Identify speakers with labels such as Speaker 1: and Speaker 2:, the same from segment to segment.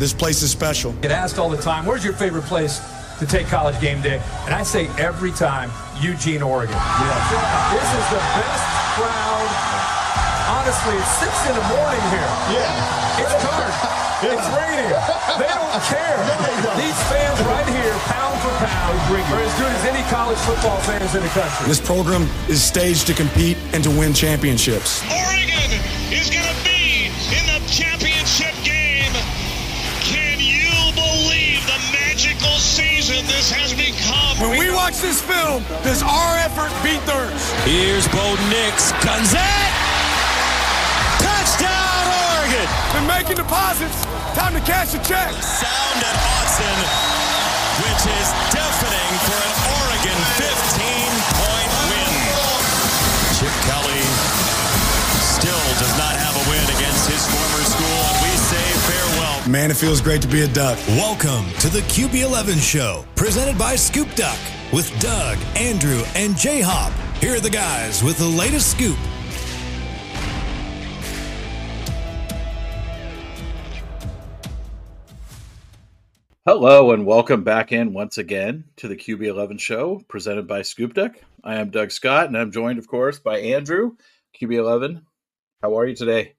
Speaker 1: This place is special.
Speaker 2: Get asked all the time, where's your favorite place to take college game day? And I say every time, Eugene, Oregon. Yes. This is the best crowd. Honestly, it's six in the morning here.
Speaker 3: Yeah.
Speaker 2: It's dark. It's raining. They don't care. These fans right here, pound for pound, are as good as any college football fans in the country.
Speaker 1: This program is staged to compete and to win championships.
Speaker 4: Oregon season this has become?
Speaker 1: When we watch this film, does our effort beat theirs?
Speaker 5: Here's Bo Nix. Guns it! Touchdown, Oregon!
Speaker 1: Been making deposits. Time to cash a check.
Speaker 5: Sound at Austin, which is deafening for an
Speaker 1: Man, it feels great to be a Duck.
Speaker 6: Welcome to the QB11 Show, presented by Scoop Duck, with Doug, Andrew, and J Hop. Here are the guys with the latest scoop.
Speaker 7: Hello and welcome back in once again to the QB11 show presented by Scoop Duck. I am Doug Scott and I'm joined, of course, by Andrew, QB11. How are you today?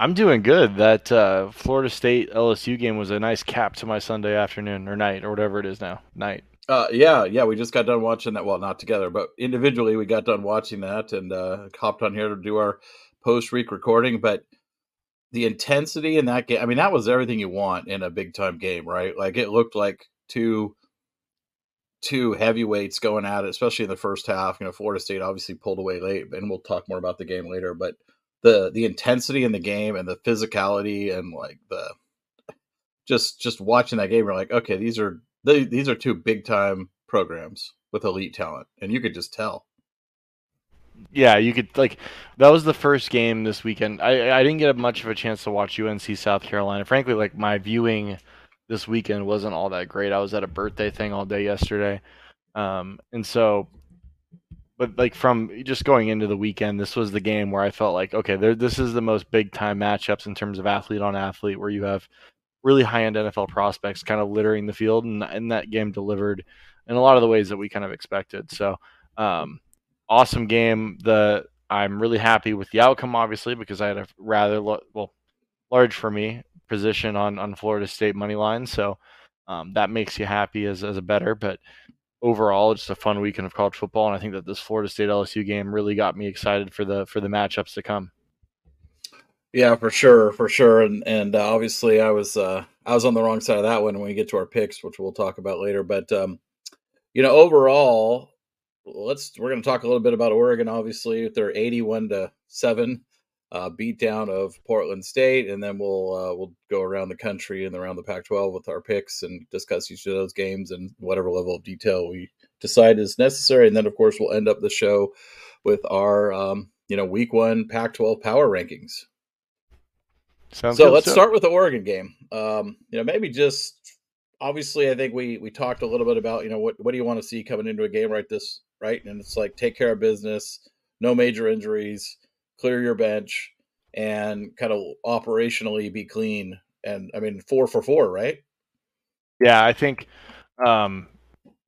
Speaker 8: I'm doing good. That uh, Florida State LSU game was a nice cap to my Sunday afternoon or night or whatever it is now. Night.
Speaker 7: Uh, yeah, yeah, we just got done watching that. Well, not together, but individually, we got done watching that and uh, hopped on here to do our post week recording. But the intensity in that game, I mean, that was everything you want in a big time game, right? Like it looked like two two heavyweights going at it, especially in the first half. You know, Florida State obviously pulled away late, and we'll talk more about the game later. But the the intensity in the game and the physicality and like the just just watching that game, you're like, okay, these are they, these are two big time programs with elite talent, and you could just tell.
Speaker 8: Yeah, you could like that was the first game this weekend. I I didn't get much of a chance to watch UNC South Carolina. Frankly, like my viewing this weekend wasn't all that great. I was at a birthday thing all day yesterday, um, and so, but like from just going into the weekend, this was the game where I felt like okay, there this is the most big time matchups in terms of athlete on athlete, where you have really high end NFL prospects kind of littering the field, and, and that game delivered in a lot of the ways that we kind of expected. So, um, awesome game. The I'm really happy with the outcome, obviously, because I had a rather lo- well large for me position on on Florida State money line, so um, that makes you happy as as a better. But overall, it's a fun weekend of college football, and I think that this Florida State LSU game really got me excited for the for the matchups to come.
Speaker 7: Yeah, for sure, for sure, and and uh, obviously I was uh, I was on the wrong side of that one when we get to our picks, which we'll talk about later. But um, you know, overall, let's we're going to talk a little bit about Oregon. Obviously, they're eighty-one to seven uh, beatdown of Portland State, and then we'll uh, we'll go around the country and around the Pac-12 with our picks and discuss each of those games and whatever level of detail we decide is necessary. And then, of course, we'll end up the show with our um, you know Week One Pac-12 power rankings.
Speaker 8: Sounds
Speaker 7: so let's start with the Oregon game. Um, you know, maybe just obviously, I think we we talked a little bit about you know what what do you want to see coming into a game right this right, and it's like take care of business, no major injuries, clear your bench, and kind of operationally be clean. And I mean, four for four, right?
Speaker 8: Yeah, I think um,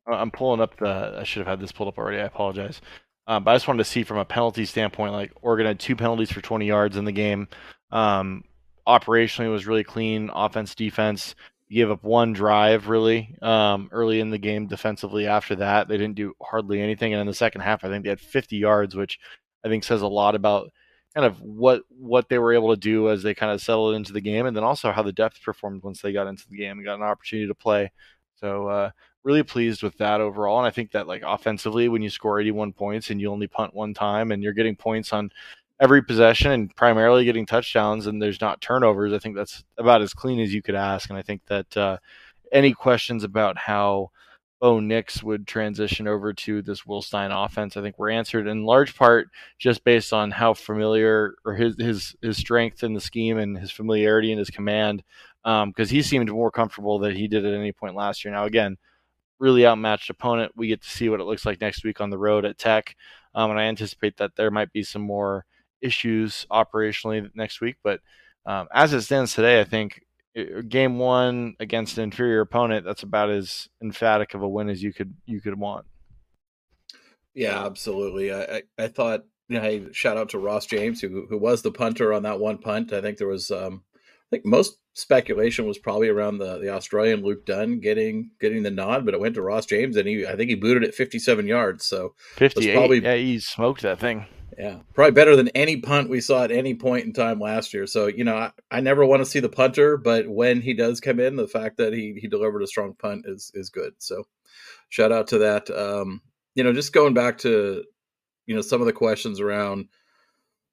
Speaker 8: I'm pulling up the. I should have had this pulled up already. I apologize. Um, but I just wanted to see from a penalty standpoint, like Oregon had two penalties for 20 yards in the game. Um, operationally, was really clean. Offense, defense. Gave up one drive really um, early in the game defensively. After that, they didn't do hardly anything. And in the second half, I think they had 50 yards, which I think says a lot about kind of what what they were able to do as they kind of settled into the game, and then also how the depth performed once they got into the game and got an opportunity to play. So uh, really pleased with that overall, and I think that like offensively, when you score 81 points and you only punt one time, and you're getting points on every possession and primarily getting touchdowns, and there's not turnovers, I think that's about as clean as you could ask. And I think that uh, any questions about how Bo Nix would transition over to this Will Stein offense, I think were answered in large part just based on how familiar or his his his strength in the scheme and his familiarity and his command. Because he seemed more comfortable than he did at any point last year. Now, again, really outmatched opponent. We get to see what it looks like next week on the road at Tech, um, and I anticipate that there might be some more issues operationally next week. But um, as it stands today, I think game one against an inferior opponent, that's about as emphatic of a win as you could you could want.
Speaker 7: Yeah, absolutely. I I, I thought you know, hey, shout out to Ross James who who was the punter on that one punt. I think there was um I think most speculation was probably around the, the Australian Luke Dunn getting getting the nod, but it went to Ross James and he I think he booted it 57 yards. So
Speaker 8: 58. Probably, yeah, he smoked that thing.
Speaker 7: Yeah, probably better than any punt we saw at any point in time last year. So you know, I, I never want to see the punter, but when he does come in, the fact that he he delivered a strong punt is is good. So shout out to that. Um, you know, just going back to you know some of the questions around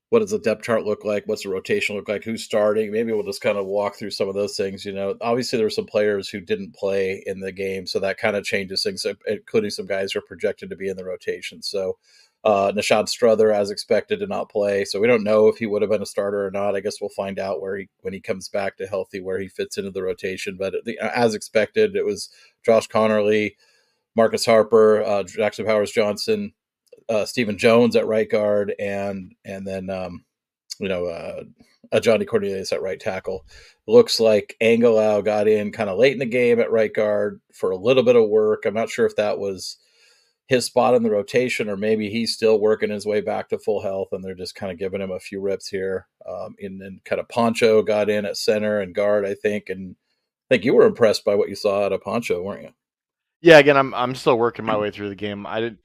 Speaker 7: what does the depth chart look like? What's the rotation look like? Who's starting? Maybe we'll just kind of walk through some of those things. You know, obviously there were some players who didn't play in the game, so that kind of changes things, including some guys who are projected to be in the rotation. So uh, Nishad Strother, as expected, did not play, so we don't know if he would have been a starter or not. I guess we'll find out where he when he comes back to healthy, where he fits into the rotation. But the, as expected, it was Josh Conerly, Marcus Harper, uh, Jackson Powers Johnson, uh, Stephen Jones at right guard, and and then um, you know uh, Johnny Cornelius at right tackle. Looks like Angilau got in kind of late in the game at right guard for a little bit of work. I'm not sure if that was his spot in the rotation, or maybe he's still working his way back to full health, and they're just kind of giving him a few reps here. Um, and then kind of Poncho got in at center and guard, I think, and I think you were impressed by what you saw out of Poncho, weren't you?
Speaker 8: Yeah, again, I'm I'm still working my way through the game. I didn't.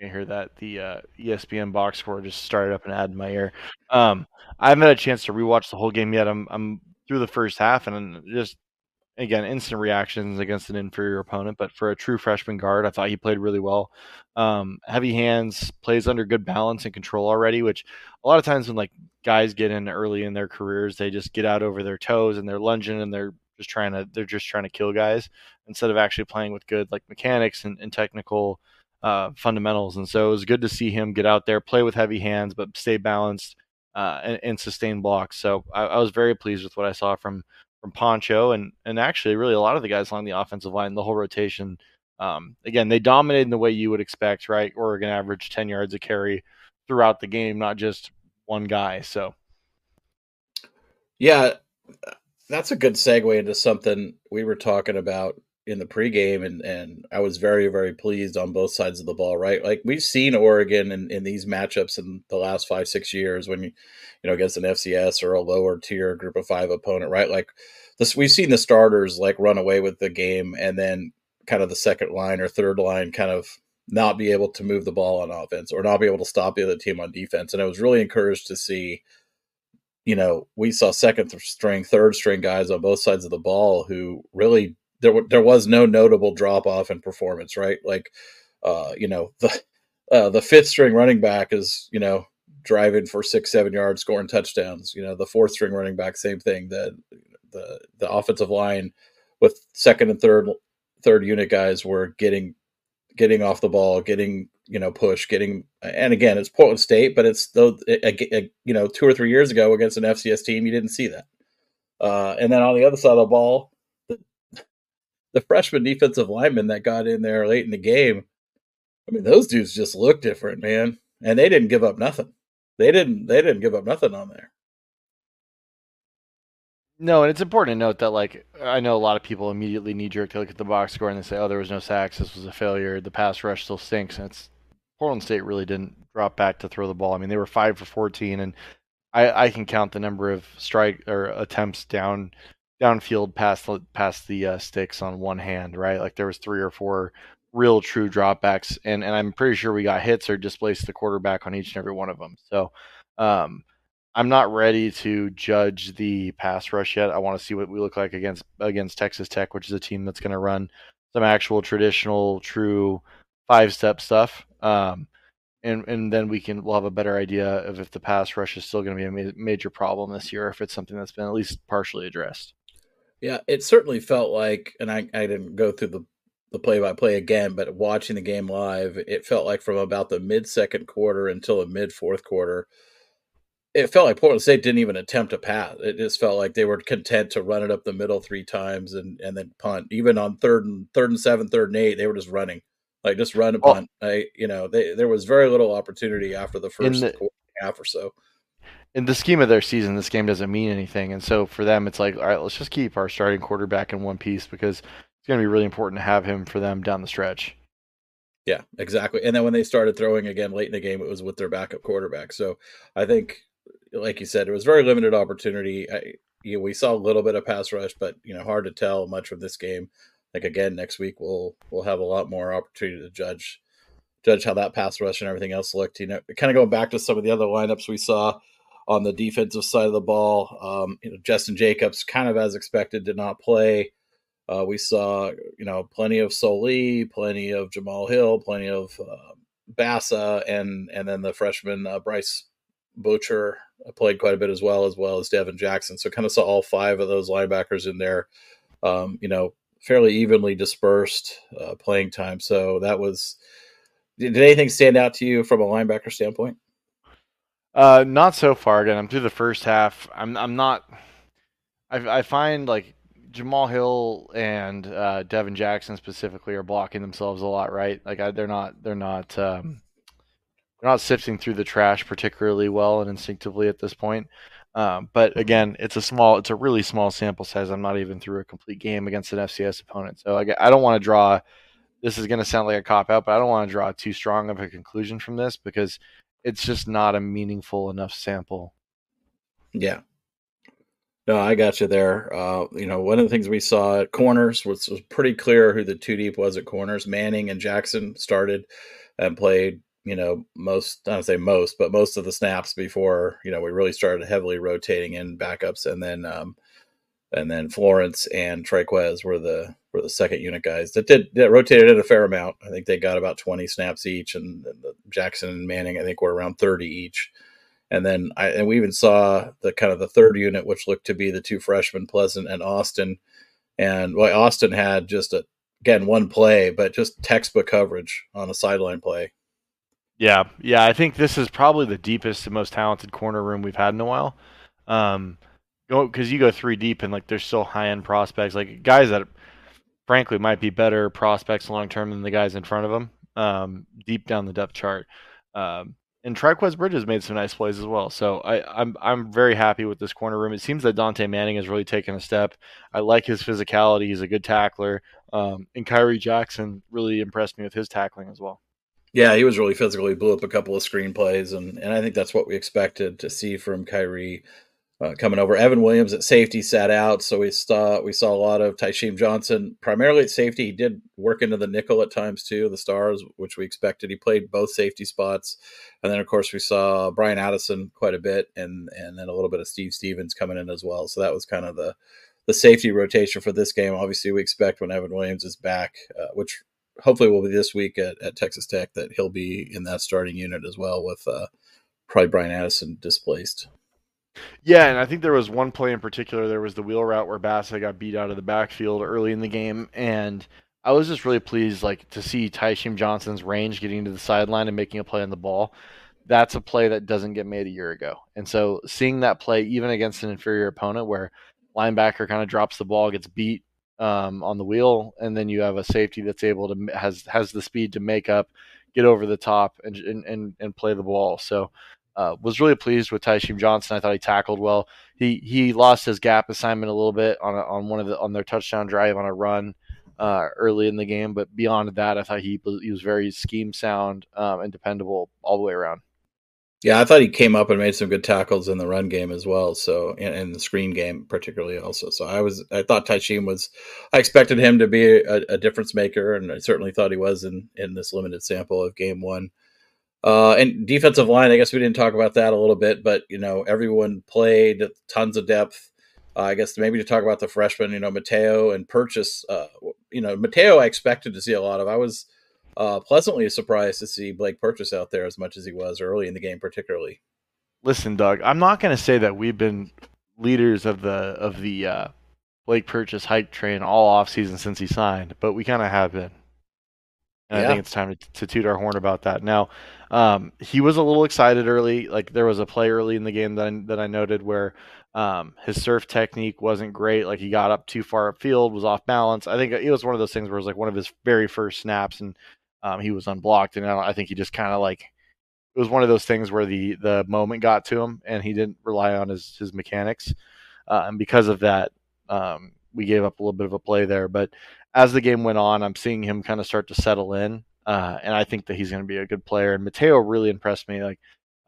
Speaker 8: You hear that the uh, ESPN box score just started up and added my ear. Um, I haven't had a chance to rewatch the whole game yet. I'm I'm through the first half and just again, instant reactions against an inferior opponent, but for a true freshman guard, I thought he played really well. Um, heavy hands, plays under good balance and control already, which a lot of times when like guys get in early in their careers, they just get out over their toes and they're lunging and they're just trying to they're just trying to kill guys instead of actually playing with good like mechanics and, and technical uh, fundamentals. And so it was good to see him get out there, play with heavy hands, but stay balanced uh, and, and sustain blocks. So I, I was very pleased with what I saw from from Poncho and and actually really a lot of the guys along the offensive line, the whole rotation. Um, again, they dominated in the way you would expect, right? Oregon averaged 10 yards a carry throughout the game, not just one guy. So,
Speaker 7: yeah, that's a good segue into something we were talking about in the pregame, and and I was very very pleased on both sides of the ball. Right, like we've seen Oregon in, in these matchups in the last five six years when you you know against an FCS or a lower tier group of five opponent. Right, like this we've seen the starters like run away with the game, and then kind of the second line or third line kind of not be able to move the ball on offense or not be able to stop the other team on defense. And I was really encouraged to see you know, we saw second string, third string guys on both sides of the ball who really there there was no notable drop off in performance, right? Like, uh, you know, the uh, the fifth string running back is you know driving for six seven yards, scoring touchdowns. You know, the fourth string running back, same thing. The the the offensive line with second and third third unit guys were getting getting off the ball, getting you know push, getting and again it's Portland State, but it's though you know two or three years ago against an FCS team you didn't see that. Uh, and then on the other side of the ball, the freshman defensive lineman that got in there late in the game, I mean, those dudes just look different, man. And they didn't give up nothing. They didn't. They didn't give up nothing on there.
Speaker 8: No, and it's important to note that, like, I know a lot of people immediately knee jerk to look at the box score and they say, "Oh, there was no sacks. This was a failure. The pass rush still stinks." And it's Portland State really didn't drop back to throw the ball. I mean, they were five for fourteen, and I, I can count the number of strike or attempts down downfield past the past the uh, sticks on one hand, right? Like there was three or four real true dropbacks, and and I'm pretty sure we got hits or displaced the quarterback on each and every one of them. So, um, I'm not ready to judge the pass rush yet. I want to see what we look like against against Texas Tech, which is a team that's going to run some actual traditional, true five step stuff. Um, and and then we can we'll have a better idea of if the pass rush is still going to be a ma- major problem this year, if it's something that's been at least partially addressed.
Speaker 7: Yeah, it certainly felt like, and I, I didn't go through the the play by play again, but watching the game live, it felt like from about the mid second quarter until the mid fourth quarter, it felt like Portland State didn't even attempt a pass. It just felt like they were content to run it up the middle three times and and then punt. Even on third and third and seven, third and eight, they were just running, like just run a punt. I, you know, they, there was very little opportunity after the first the, half or so
Speaker 8: in the scheme of their season, this game doesn't mean anything. And so for them, it's like, all right, let's just keep our starting quarterback in one piece because it's going to be really important to have him for them down the stretch.
Speaker 7: Yeah, exactly. And then when they started throwing again late in the game, it was with their backup quarterback. So I think, like you said, it was very limited opportunity. I, you know, we saw a little bit of pass rush, but you know, hard to tell much of this game. Like again, next week we'll we'll have a lot more opportunity to judge judge how that pass rush and everything else looked. You know, kind of going back to some of the other lineups we saw on the defensive side of the ball. Um, you know, Jestin Jacobs, kind of as expected, did not play. Uh, we saw, you know, plenty of Soli, plenty of Jamal Hill, plenty of uh, Bassa, and and then the freshman uh, Bryce Boettcher played quite a bit as well, as well as Devin Jackson. So kind of saw all five of those linebackers in there, um, you know, fairly evenly dispersed uh, playing time. So that was. Did anything stand out to you from a linebacker standpoint?
Speaker 8: Uh, not so far. Again, I'm through the first half. I'm I'm not. I I find like Jamal Hill and uh, Devin Jackson specifically are blocking themselves a lot, right? Like I, they're not they're not um, they're not sifting through the trash particularly well and instinctively at this point. Um, but again, it's a small, it's a really small sample size. I'm not even through a complete game against an FCS opponent, so I, I don't want to draw. This is going to sound like a cop out, but I don't want to draw too strong of a conclusion from this because it's just not a meaningful enough sample.
Speaker 7: Yeah. No, I got you there. Uh, you know, one of the things we saw at corners was, was pretty clear who the two deep was at corners. Manning and Jackson started and played, you know, most, I don't say most, but most of the snaps before, you know, we really started heavily rotating in backups. And then, um, and then Florence and Trikweze were the were the second unit guys that did that rotated in a fair amount. I think they got about twenty snaps each, and, Jackson and Manning I think were around thirty each. And then I and we even saw the kind of the third unit, which looked to be the two freshmen, Pleasant and Austin. And well, Austin had just a again one play, but just textbook coverage on a sideline play.
Speaker 8: Yeah, yeah, I think this is probably the deepest and most talented corner room we've had in a while. Um, because you go three deep and like there's still high end prospects, like guys that frankly might be better prospects long term than the guys in front of them, um, deep down the depth chart. Um, and Trikweze Bridges made some nice plays as well. So I, I'm I'm very happy with this corner room. It seems that Dante Manning has really taken a step. I like his physicality. He's a good tackler. Um, and Khyree Jackson really impressed me with his tackling as well.
Speaker 7: Yeah, he was really physical. He blew up a couple of screen plays, and, and I think that's what we expected to see from Khyree uh, coming over. Evan Williams at safety sat out, so we saw we saw a lot of Tysheem Johnson primarily at safety. He did work into the nickel at times too, the stars, which we expected. He played both safety spots, and then of course we saw Bryan Addison quite a bit, and and then a little bit of Steve Stephens coming in as well. So that was kind of the the safety rotation for this game. Obviously, we expect when Evan Williams is back, uh, which hopefully will be this week at, at Texas Tech, that he'll be in that starting unit as well with uh, probably Bryan Addison displaced.
Speaker 8: Yeah, and I think there was one play in particular. There was the wheel route where Bassa got beat out of the backfield early in the game, and I was just really pleased, like to see Tysheem Johnson's range getting to the sideline and making a play on the ball. That's a play that doesn't get made a year ago, and so seeing that play even against an inferior opponent, where linebacker kind of drops the ball, gets beat um, on the wheel, and then you have a safety that's able to has has the speed to make up, get over the top, and and and play the ball. So uh, was really pleased with Tysheem Johnson. I thought he tackled well. He he lost his gap assignment a little bit on a, on one of the on their touchdown drive on a run uh, early in the game, but beyond that, I thought he he was very scheme sound um, and dependable all the way around.
Speaker 7: Yeah, I thought he came up and made some good tackles in the run game as well. So, in, the screen game particularly also. So, I was I thought Tysheem was I expected him to be a, a difference maker, and I certainly thought he was in in this limited sample of game one. Uh, and defensive line, I guess we didn't talk about that a little bit, but you know, everyone played tons of depth. Uh, I guess maybe to talk about the freshmen, you know, Mateo and Purchase. Uh, you know, Mateo, I expected to see a lot of. I was uh, pleasantly surprised to see Blake Purchase out there as much as he was early in the game, particularly.
Speaker 8: Listen, Doug, I'm not going to say that we've been leaders of the of the uh, Blake Purchase hype train all offseason since he signed, but we kind of have been. And yeah. I think it's time to, to, toot our horn about that. Now, um, he was a little excited early. Like there was a play early in the game that I, that I noted where um, his surf technique wasn't great. Like he got up too far upfield, was off balance. I think it was one of those things where it was like one of his very first snaps, and um, he was unblocked. And I, I think he just kind of like it was one of those things where the the moment got to him and he didn't rely on his his mechanics, uh, and because of that, um, we gave up a little bit of a play there. But as the game went on, I'm seeing him kind of start to settle in, uh, and I think that he's going to be a good player. And Mateo really impressed me. Like,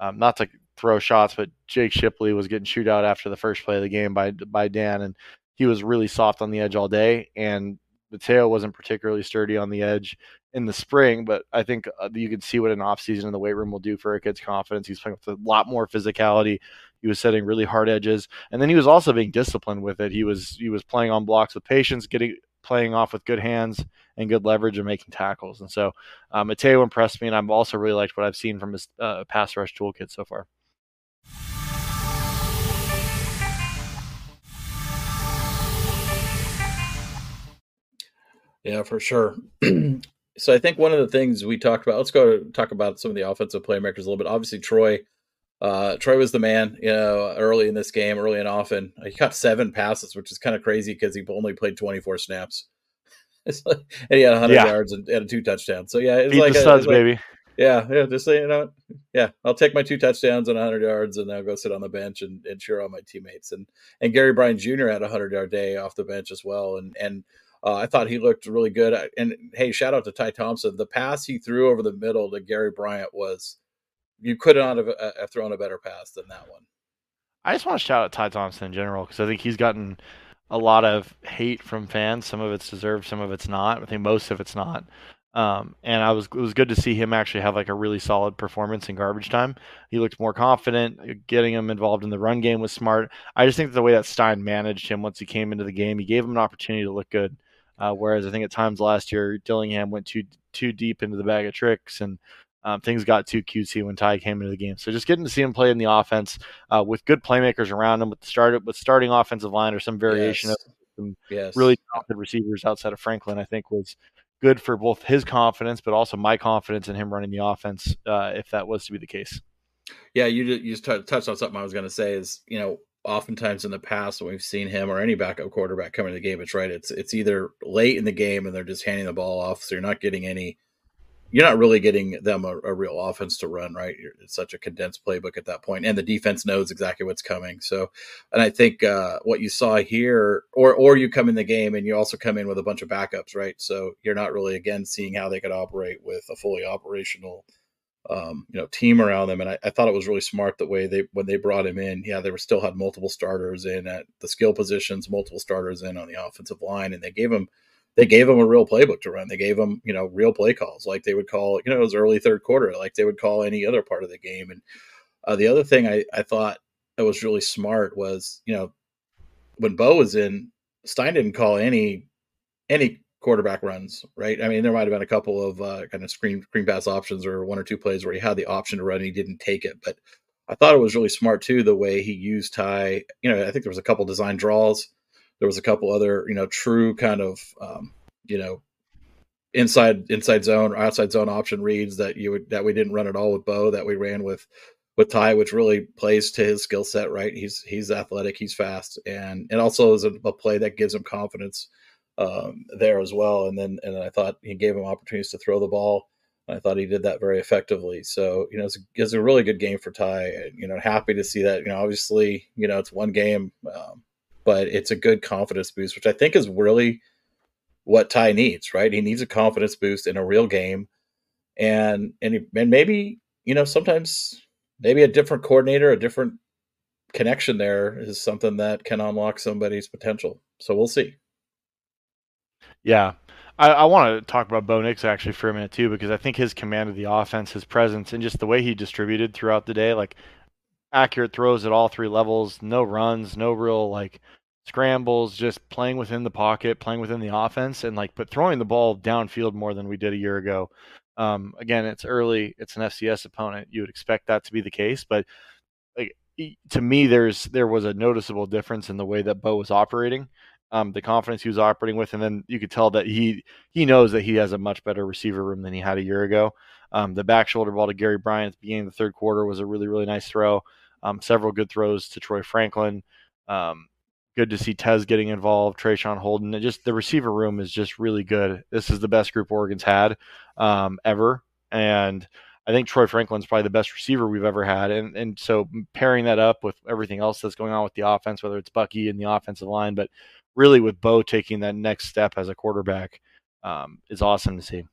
Speaker 8: um, not to throw shots, but Jake Shipley was getting shoot out after the first play of the game by by Dan, and he was really soft on the edge all day. And Mateo wasn't particularly sturdy on the edge in the spring, but I think uh, you can see what an offseason in the weight room will do for a kid's confidence. He's playing with a lot more physicality. He was setting really hard edges, and then he was also being disciplined with it. He was he was playing on blocks with patience, getting playing off with good hands and good leverage and making tackles. And so uh, Mateo impressed me, and I've also really liked what I've seen from his uh, pass rush toolkit so far.
Speaker 7: Yeah, for sure. so I think one of the things we talked about. Let's go talk about some of the offensive playmakers a little bit. Obviously, Troy. Uh, Troy was the man, you know, early in this game, early and often. He caught seven passes, which is kind of crazy because he only played 24 snaps. Like, and he had 100 yeah. yards and had two touchdowns. So yeah, it's like
Speaker 8: the studs, like, baby.
Speaker 7: Yeah, yeah. Just say, you know, yeah, I'll take my two touchdowns and 100 yards, and I'll go sit on the bench and, and cheer on my teammates. And and Gary Bryant Jr. had a 100 yard day off the bench as well. And and uh, I thought he looked really good. And hey, shout out to Ty Thompson. The pass he threw over the middle to Gary Bryant was you could not have, uh, have thrown a better pass than that one.
Speaker 8: I just want to shout out Ty Thompson in general because I think he's gotten a lot of hate from fans. Some of it's deserved, some of it's not. I think most of it's not. Um, and I was it was good to see him actually have like a really solid performance in garbage time. He looked more confident. Getting him involved in the run game was smart. I just think the way that Stein managed him once he came into the game, he gave him an opportunity to look good. Uh, whereas I think at times last year Dillingham went too too deep into the bag of tricks and um, things got too cutesy when Ty came into the game. So just getting to see him play in the offense uh, with good playmakers around him, with started with starting offensive line or some variation yes. of some yes. really talented receivers outside of Franklin, I think was good for both his confidence, but also my confidence in him running the offense uh, if that was to be the case.
Speaker 7: Yeah, you you just touched on something I was going to say is you know oftentimes in the past when we've seen him or any backup quarterback coming to the game, it's right. It's it's either late in the game and they're just handing the ball off, so you're not getting any. You're not really getting them a, a real offense to run, right? It's such a condensed playbook at that point, and the defense knows exactly what's coming. So, and I think uh, what you saw here, or or you come in the game and you also come in with a bunch of backups, right? So you're not really again seeing how they could operate with a fully operational um, you know team around them. And I, I, thought it was really smart the way they when they brought him in. Yeah, they were still had multiple starters in at the skill positions, multiple starters in on the offensive line, and they gave him they gave him a real playbook to run. They gave him you know real play calls like they would call you know it was early third quarter like they would call any other part of the game. And uh, the other thing I, I thought that was really smart was you know when Bo was in, Stein didn't call any any quarterback runs, right? I mean, there might have been a couple of uh, kind of screen screen pass options or one or two plays where he had the option to run and he didn't take it. But I thought it was really smart too the way he used Ty. You know, I think there was a couple design draws. There was a couple other, you know, true kind of, um, you know, inside inside zone or outside zone option reads that you would that we didn't run at all with Bo that we ran with with Ty, which really plays to his skill set. Right, he's he's athletic, he's fast, and it also is a, a play that gives him confidence um, there as well. And then and I thought he gave him opportunities to throw the ball. I thought he did that very effectively. So you know, it's, it's a really good game for Ty. You know, happy to see that. You know, obviously, you know, it's one game, um, but it's a good confidence boost, which I think is really what Ty needs. Right? He needs a confidence boost in a real game, and and and maybe you know sometimes maybe a different coordinator, a different connection there is something that can unlock somebody's potential. So we'll see.
Speaker 8: Yeah. I, I want to talk about Bo Nix actually for a minute too, because I think his command of the offense, his presence, and just the way he distributed throughout the day, like accurate throws at all three levels, no runs, no real like scrambles, just playing within the pocket, playing within the offense, and like but throwing the ball downfield more than we did a year ago. Um, again, it's early, it's an FCS opponent. You would expect that to be the case, but like to me, there's there was a noticeable difference in the way that Bo was operating um, the confidence he was operating with, and then you could tell that he he knows that he has a much better receiver room than he had a year ago. Um, the back shoulder ball to Gary Bryant at the beginning of the third quarter was a really really nice throw. Um, several good throws to Troy Franklin. Um, good to see Tez getting involved. Traeshon Holden. It just the receiver room is just really good. This is the best group Oregon's had um, ever, and I think Troy Franklin's probably the best receiver we've ever had, and and so pairing that up with everything else that's going on with the offense, whether it's Bucky and the offensive line, but really with Bo taking that next step as a quarterback, um, is awesome to see.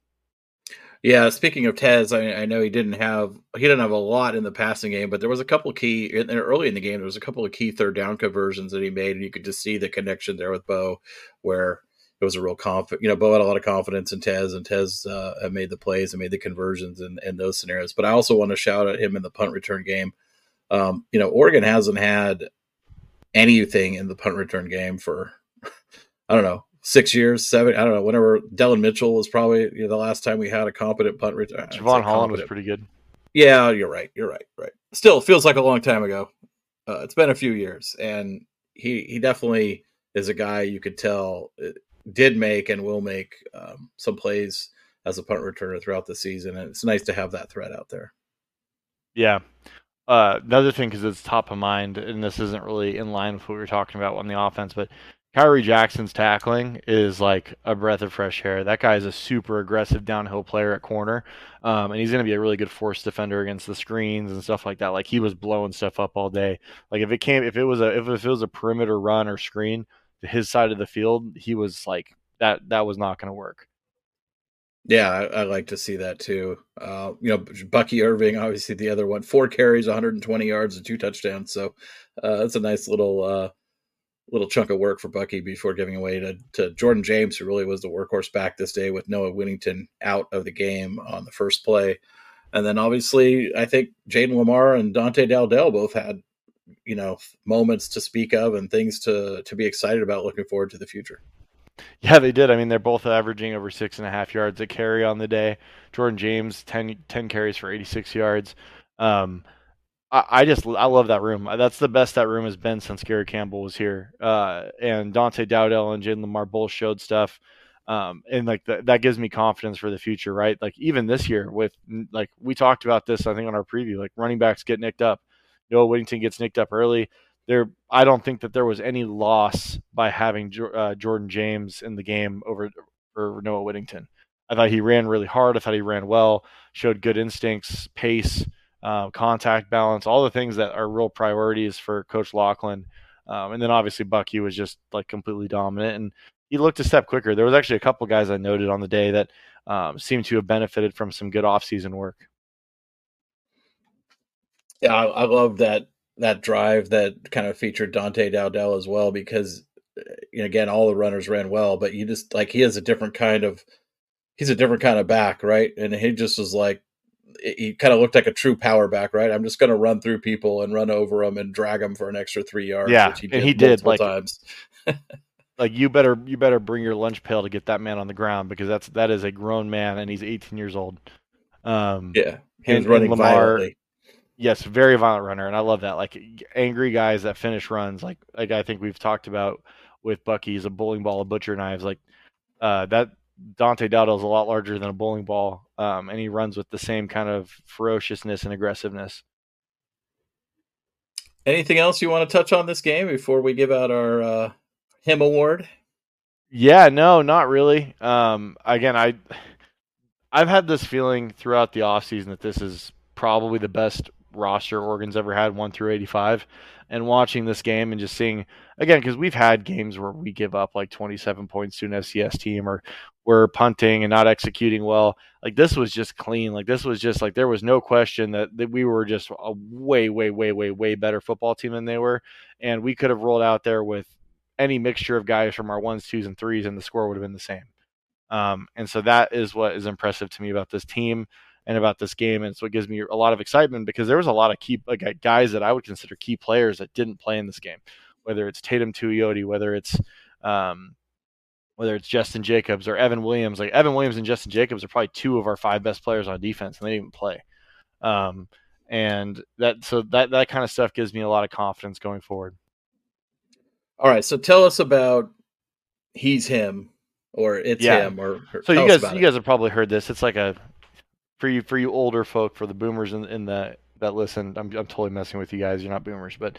Speaker 7: Yeah, speaking of Tez, I, I, know he didn't have he didn't have a lot in the passing game, but there was a couple key early in the game. There was a couple of key third down conversions that he made, and you could just see the connection there with Bo, where it was a real confident. You know, Bo had a lot of confidence in Tez, and Tez uh, made the plays and made the conversions in, in those scenarios. But I also want to shout at him in the punt return game. Um, you know, Oregon hasn't had anything in the punt return game for I don't know six years, seven. I don't know. Whenever Dillon Mitchell was probably you know, the last time we had a competent punt return.
Speaker 8: Jevon Holland was pretty good.
Speaker 7: Yeah, you're right. You're right. Right. Still feels like a long time ago. Uh, it's been a few years, and he he definitely is a guy you could tell uh, did make and will make um, some plays as a punt returner throughout the season, and it's nice to have that threat out there.
Speaker 8: Yeah. Uh, another thing, because it's top of mind, and this isn't really in line with what we were talking about on the offense, but Khyree Jackson's tackling is like a breath of fresh air. That guy is a super aggressive downhill player at corner, um, and he's going to be a really good force defender against the screens and stuff like that. Like he was blowing stuff up all day. Like if it came, if it was a if, if it was a perimeter run or screen to his side of the field, he was like that. That was not going to work.
Speaker 7: Yeah, I, I, like to see that too. Uh, you know, Bucky Irving, obviously the other one, four carries, 120 yards, and two touchdowns. So uh, that's a nice little uh, little chunk of work for Bucky before giving away to, to Jordan James, who really was the workhorse back this day with Noah Whittington out of the game on the first play. And then obviously, I think Jayden Limar and Dante Dowdell both had, you know, moments to speak of and things to to be excited about looking forward to the future.
Speaker 8: Yeah, they did. I mean, they're both averaging over six and a half yards a carry on the day. Jordan James, 10, 10 carries for 86 yards. Um, I, just I love that room. That's the best that room has been since Gary Campbell was here. Uh, and Dante Dowdell and Jayden Limar both showed stuff. Um, and like the, that gives me confidence for the future, right? Like even this year with like we talked about this, I think on our preview, like running backs get nicked up. Noah Whittington gets nicked up early. There, I don't think that there was any loss by having uh, Jordan James in the game over for Noah Whittington. I thought he ran really hard. I thought he ran well, showed good instincts, pace uh, contact balance, all the things that are real priorities for Coach Locklyn. Um, and then obviously Bucky was just like completely dominant, and he looked a step quicker. There was actually a couple guys I noted on the day that um, seemed to have benefited from some good offseason work.
Speaker 7: Yeah, I, I love that that drive that kind of featured Dante Dowdell as well because you know, again all the runners ran well, but you just like he has a different kind of he's a different kind of back, right? And he just was like he kind of looked like a true power back, right? I'm just going to run through people and run over them and drag them for an extra three yards.
Speaker 8: Yeah, he and he did like
Speaker 7: times.
Speaker 8: like you better you better bring your lunch pail to get that man on the ground because that's that is a grown man and he's 18 years old. Um,
Speaker 7: yeah, he was running Limar, violently.
Speaker 8: Yes, very violent runner, and I love that. Like angry guys that finish runs, like like I think we've talked about with Bucky, he's a bowling ball of butcher knives. Like uh, that Dante Dowdell is a lot larger than a bowling ball, um, and he runs with the same kind of ferociousness and aggressiveness.
Speaker 7: Anything else you want to touch on this game before we give out our uh, him award?
Speaker 8: Yeah, no, not really. Um, again, I I've had this feeling throughout the offseason that this is probably the best roster Oregon's ever had, one through eighty-five. And watching this game and just seeing again, because we've had games where we give up like 27 points to an FCS team, or we're punting and not executing well. Like this was just clean. Like this was just like there was no question that, that we were just a way, way, way, way, way better football team than they were. And we could have rolled out there with any mixture of guys from our ones, twos, and threes, and the score would have been the same. Um, and so that is what is impressive to me about this team and about this game. And so it gives me a lot of excitement because there was a lot of key like guys that I would consider key players that didn't play in this game whether it's Tatum Tuioti, whether it's um, whether it's Jestin Jacobs or Evan Williams. Like Evan Williams and Jestin Jacobs are probably two of our five best players on defense, and they didn't even play. Um, and that so that that kind of stuff gives me a lot of confidence going forward.
Speaker 7: All right, so tell us about he's him or it's yeah. him or, or
Speaker 8: so you guys you it. guys have probably heard this. It's like a for you for you older folk for the boomers in, in the that listen. I'm I'm totally messing with you guys. You're not boomers, but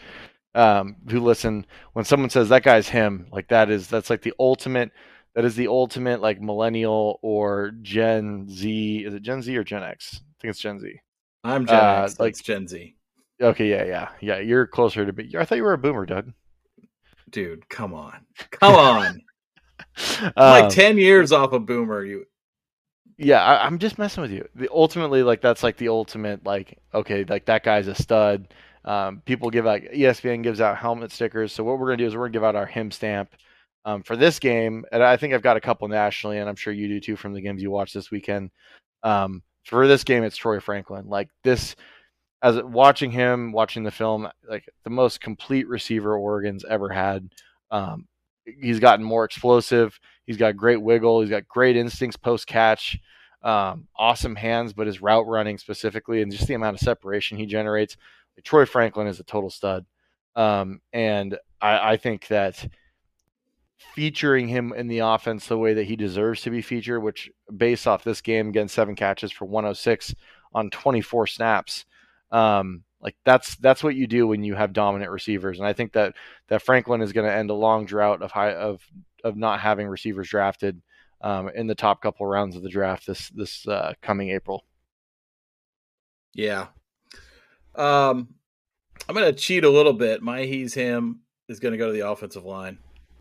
Speaker 8: um, who listen when someone says that guy's him, like that is that's like the ultimate. That is the ultimate like millennial or Gen Z. Is it Gen Z or Gen X? I think it's Gen Z.
Speaker 7: I'm Gen
Speaker 8: Uh,
Speaker 7: X,
Speaker 8: like-
Speaker 7: Gen Z.
Speaker 8: Okay, yeah, yeah, yeah. You're closer to be. I thought you were a boomer, Doug.
Speaker 7: Dude, come on. Come on.
Speaker 8: Um,
Speaker 7: like 10 years off a boomer. You
Speaker 8: yeah, I, I'm just messing with you. The ultimately, like that's like the ultimate, like okay, like that guy's a stud. Um, people give out ESPN gives out helmet stickers. So what we're gonna do is we're gonna give out our him stamp um, for this game, and I think I've got a couple nationally, and I'm sure you do too from the games you watched this weekend. Um, for this game, it's Troy Franklin. Like this, as watching him, watching the film, like the most complete receiver Oregon's ever had. Um, he's gotten more explosive. He's got great wiggle. He's got great instincts post catch. Um, awesome hands, but his route running specifically, and just the amount of separation he generates. Troy Franklin is a total stud, um, and I, I think that featuring him in the offense the way that he deserves to be featured, which based off this game, again seven catches for 106 on 24 snaps. Um, like that's that's what you do when you have dominant receivers, and I think that that Franklin is going to end a long drought of high of of not having receivers drafted um, in the top couple rounds of the draft this this uh, coming April.
Speaker 7: Yeah. Um, I'm going to cheat a little bit. My he's him is going to go to the offensive line.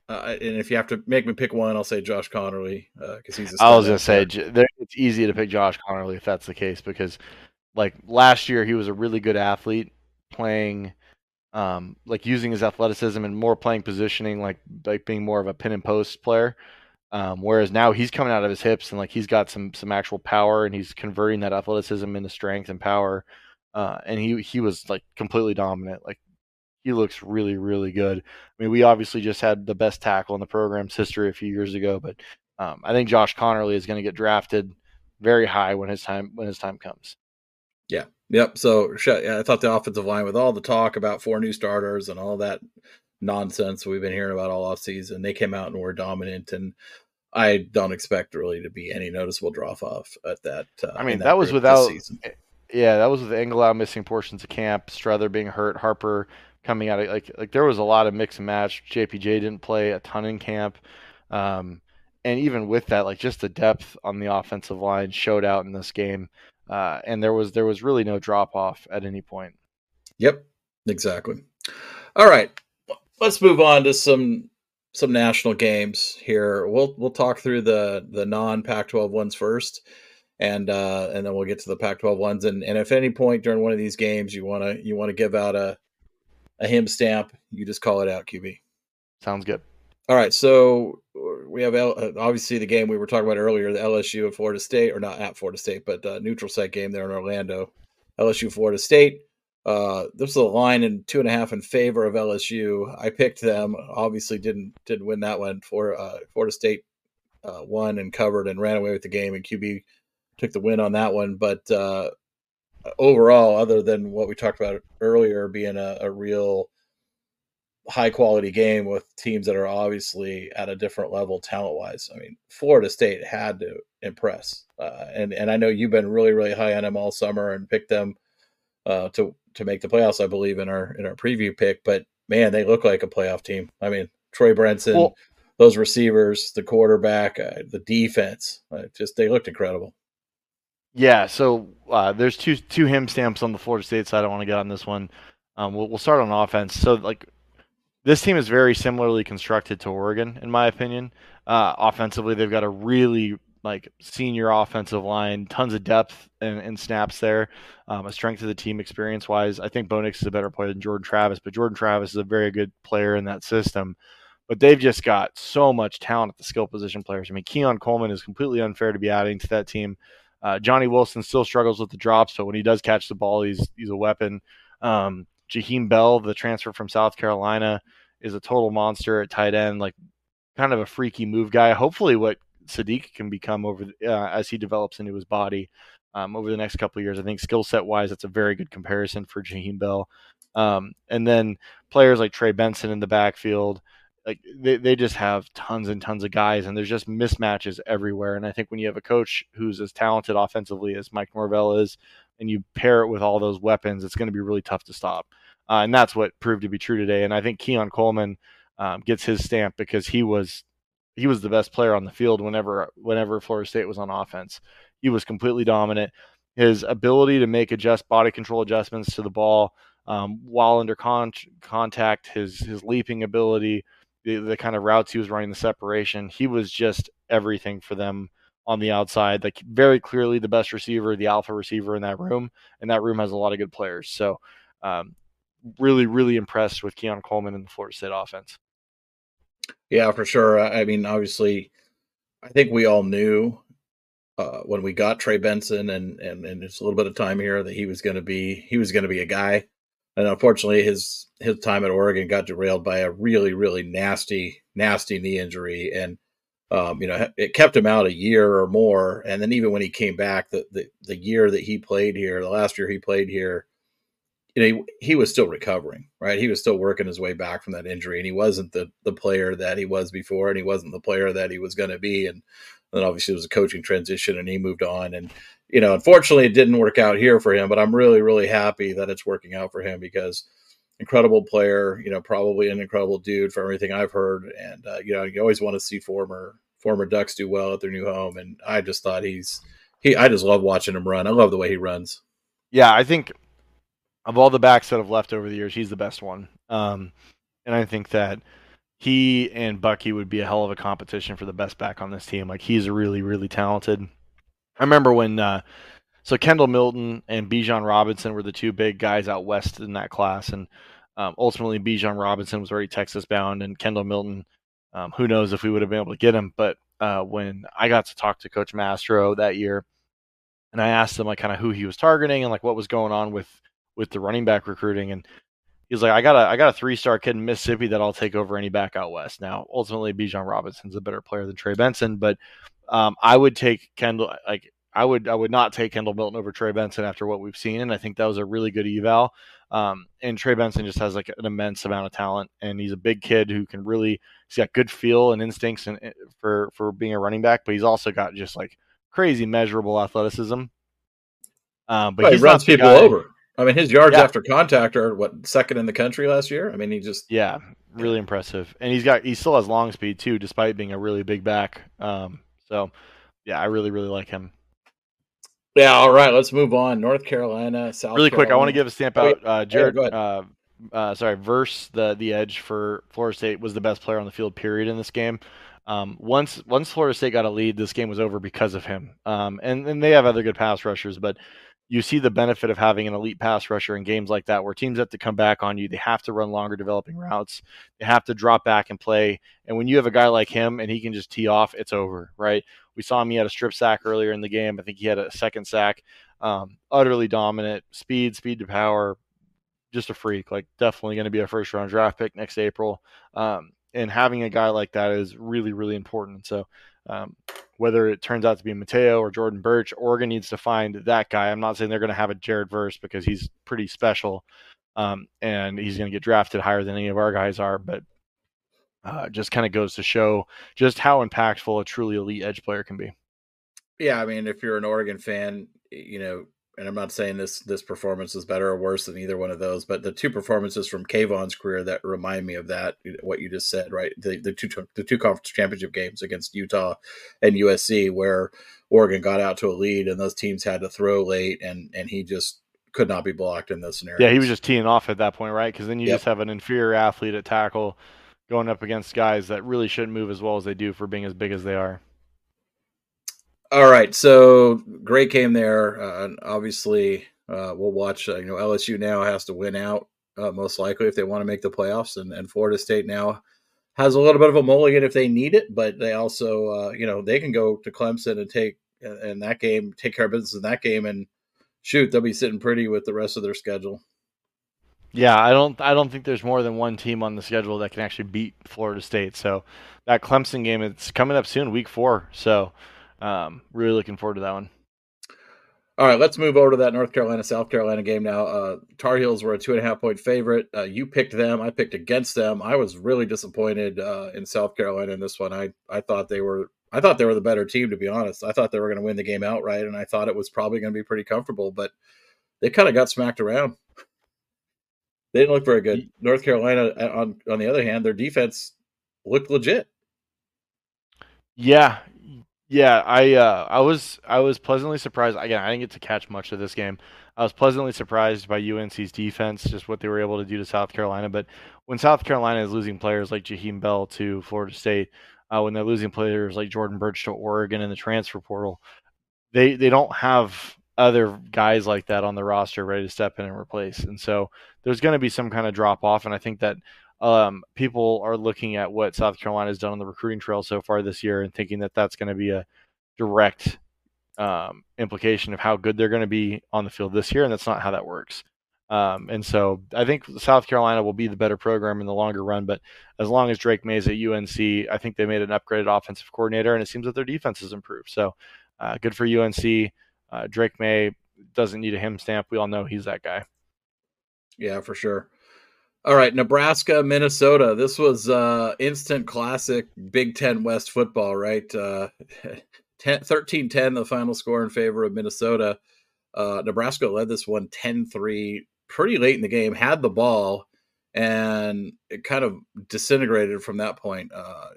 Speaker 7: Uh, and if you have to make me pick one, I'll say Josh Conerly because he's. A
Speaker 8: I was going to say
Speaker 7: there,
Speaker 8: it's easy to pick Josh Conerly if that's the case because like last year he was a really good athlete playing um, like using his athleticism and more playing positioning like like being more of a pin and post player. Um, whereas now he's coming out of his hips and like he's got some some actual power and he's converting that athleticism into strength and power. Uh, and he he was like completely dominant. Like he looks really really good. I mean, we obviously just had the best tackle in the program's history a few years ago, but um, I think Josh Conerly is going to get drafted very high when his time when his time comes.
Speaker 7: Yeah. Yep. So yeah, I thought the offensive line, with all the talk about four new starters and all that nonsense we've been hearing about all off season, they came out and were dominant. And I don't expect really to be any noticeable drop off at that. Uh,
Speaker 8: I mean,
Speaker 7: in
Speaker 8: that was without-. Yeah, that was with Angilau missing portions of camp, Strother being hurt, Harper coming out of like like there was a lot of mix and match. JPJ didn't play a ton in camp. Um, and even with that, like just the depth on the offensive line showed out in this game. Uh, and there was there was really no drop off at any point.
Speaker 7: Yep, exactly. All right, let's move on to some some national games here. We'll we'll talk through the the non Pac-12 ones first, and uh, and then we'll get to the Pac-12 ones. And and if at any point during one of these games you want to you want to give out a a him stamp, you just call it out, QB.
Speaker 8: Sounds good.
Speaker 7: All right, so we have L- uh, obviously the game we were talking about earlier, the LSU and Florida State, or not at Florida State, but uh, neutral site game there in Orlando. LSU Florida State. Uh, this was a line in two and a half in favor of LSU. I picked them. Obviously, didn't didn't win that one. For uh, Florida State uh, won and covered and ran away with the game, and QB took the win on that one. But uh, overall, other than what we talked about earlier, being a, a real high quality game with teams that are obviously at a different level talent wise. I mean, Florida State had to impress, uh, and and I know you've been really really high on them all summer and picked them uh, to to make the playoffs. I believe in our in our preview pick, but man, they look like a playoff team. I mean, Trey Benson,
Speaker 8: Well-
Speaker 7: those receivers, the quarterback, uh, the defense, just they looked incredible.
Speaker 8: Yeah, so uh, there's two two him stamps on the Florida State side. I want to get on this one. Um, we'll, we'll start on offense. So like this team is very similarly constructed to Oregon, in my opinion. Uh, offensively, they've got a really like senior offensive line, tons of depth and, and snaps there. Um, a strength of the team experience wise. I think Bo Nix is a better player than Jordan Travis, but Jordan Travis is a very good player in that system. But they've just got so much talent at the skill position players. I mean, Keon Coleman is completely unfair to be adding to that team. Uh, Johnny Wilson still struggles with the drops, but when he does catch the ball, he's he's a weapon. Um, Jaheim Bell, the transfer from South Carolina, is a total monster at tight end, like kind of a freaky move guy. Hopefully, what Sadiq can become over uh, as he develops into his body um, over the next couple of years. I think skill set wise, that's a very good comparison for Jaheim Bell. Um, and then players like Trey Benson in the backfield, like they, they just have tons and tons of guys, and there's just mismatches everywhere. And I think when you have a coach who's as talented offensively as Mike Norvell is, and you pair it with all those weapons, it's going to be really tough to stop. Uh, and that's what proved to be true today. And I think Keon Coleman um, gets his stamp because he was he was the best player on the field whenever whenever Florida State was on offense. He was completely dominant. his ability to make adjust body control adjustments to the ball um, while under con- contact, his his leaping ability, the, the kind of routes he was running, the separation, he was just everything for them on the outside. Like very clearly the best receiver, the alpha receiver in that room, and that room has a lot of good players. So, um, really, really impressed with Keon Coleman and the Florida State offense.
Speaker 7: Yeah, for sure. I mean, obviously, I think we all knew uh, when we got Trey Benson and and and it's a little bit of time here that he was going to be he was going to be a guy. And unfortunately, his his time at Oregon got derailed by a really really nasty nasty knee injury, and um, you know it kept him out a year or more. And then even when he came back, the the, the year that he played here, the last year he played here, you know, he, he, was still recovering, right? He was still working his way back from that injury, and he wasn't the the player that he was before, and he wasn't the player that he was going to be. And then obviously it was a coaching transition, and he moved on. And you know, unfortunately, it didn't work out here for him. But I'm really, really happy that it's working out for him because incredible player, you know, probably an incredible dude for everything I've heard. And uh, you know, you always want to see former former Ducks do well at their new home, and I just thought he's he. I just love watching him run. I love the way he runs.
Speaker 8: Yeah, I think of all the backs that have left over the years, he's the best one. Um, and I think that he and Bucky would be a hell of a competition for the best back on this team. Like he's really, really talented. I remember when uh, so Kendall Milton and Bijan Robinson were the two big guys out west in that class, and um, ultimately Bijan Robinson was already Texas bound, and Kendall Milton, um, who knows if we would have been able to get him. But uh, when I got to talk to Coach Mastro that year, and I asked him like kind of who he was targeting and like what was going on with with the running back recruiting, and he's like, I got a I got a three star kid in Mississippi that I'll take over any back out west. Now, ultimately, Bijan Robinson's a better player than Trey Benson, but um, I would take Kendall like I would I would not take Kendall Milton over Trey Benson after what we've seen, and I think that was a really good eval. Um, and Trey Benson just has like an immense amount of talent, and he's a big kid who can really he's got good feel and instincts and for for being a running back, but he's also got just like crazy measurable athleticism.
Speaker 7: Um, but he runs people guy, over. I mean, his yards yeah. after contact are what second in the country last year. I mean, he just
Speaker 8: yeah, really impressive, and he's got he still has long speed too, despite being a really big back. Um, so yeah, I really really like him.
Speaker 7: Yeah, all right, let's move on. North Carolina, South.
Speaker 8: Really
Speaker 7: Carolina.
Speaker 8: quick, I want to give a stamp out. Uh, Jared, yeah, uh, uh, sorry, Verse the the edge for Florida State was the best player on the field. Period in this game. Um, once once Florida State got a lead, this game was over because of him. Um, and and they have other good pass rushers, but you see the benefit of having an elite pass rusher in games like that where teams have to come back on you. They have to run longer developing routes. They have to drop back and play. And when you have a guy like him and he can just tee off, it's over, right? We saw him. He had a strip sack earlier in the game. I think he had a second sack. Um, utterly dominant, speed, speed to power, just a freak. Like definitely going to be a first round draft pick next April. Um, and having a guy like that is really, really important. So um, whether it turns out to be Matayo or Jordan Burch, Oregon needs to find that guy. I'm not saying they're going to have a Jared Verse because he's pretty special, um, and he's going to get drafted higher than any of our guys are. But uh, just kind of goes to show just how impactful a truly elite edge player can be.
Speaker 7: Yeah, I mean, if you're an Oregon fan, you know and I'm not saying this this performance is better or worse than either one of those, but the two performances from Kayvon's career that remind me of that, what you just said, right? The, the two the two conference championship games against Utah and USC, where Oregon got out to a lead and those teams had to throw late, and and he just could not be blocked in those scenarios.
Speaker 8: Yeah, he was just teeing off at that point, right? Because then you yep. just have an inferior athlete at tackle going up against guys that really shouldn't move as well as they do for being as big as they are.
Speaker 7: All right, so great game there. Uh, obviously, uh, we'll watch. Uh, you know, LSU now has to win out uh, most likely if they want to make the playoffs, and, and Florida State now has a little bit of a mulligan if they need it, but they also, uh, you know, they can go to Clemson and take in that game, take care of business in that game, and shoot, they'll be sitting pretty with the rest of their schedule.
Speaker 8: Yeah, I don't I don't think there's more than one team on the schedule that can actually beat Florida State. So that Clemson game it's coming up soon, week 4. So um, really looking forward to that one.
Speaker 7: All right, let's move over to that North Carolina South Carolina game now. Uh, Tar Heels were a two and a half point favorite. Uh, you picked them. I picked against them. I was really disappointed uh, in South Carolina in this one. I I thought they were I thought they were the better team to be honest. I thought they were going to win the game outright, and I thought it was probably going to be pretty comfortable. But they kind of got smacked around. They didn't look very good. North Carolina, uh, on on the other hand, their defense looked legit.
Speaker 8: Yeah, Yeah, I uh, I was I was pleasantly surprised. Again, I didn't get to catch much of this game. I was pleasantly surprised by UNC's defense, just what they were able to do to South Carolina. But when South Carolina is losing players like Jaheim Bell to Florida State, uh, when they're losing players like Jordan Burch to Oregon in the transfer portal, they they don't have other guys like that on the roster ready to step in and replace. And so there's going to be some kind of drop off. And I think that um, people are looking at what South Carolina has done on the recruiting trail so far this year and thinking that that's going to be a direct um, implication of how good they're going to be on the field this year. And that's not how that works. Um, and so I think South Carolina will be the better program in the longer run. But as long as Drake Maye's at UNC, I think they made an upgraded offensive coordinator, and it seems that their defense has improved. So uh, good for UNC. Uh, Drake Maye doesn't need a him stamp. We all know he's that guy.
Speaker 7: Yeah, for sure. All right, Nebraska, Minnesota. This was uh instant classic Big Ten West football, right? Uh 13 10, the final score in favor of Minnesota. Uh, Nebraska led this one 10 3 pretty late in the game, had the ball, and it kind of disintegrated from that point. Uh,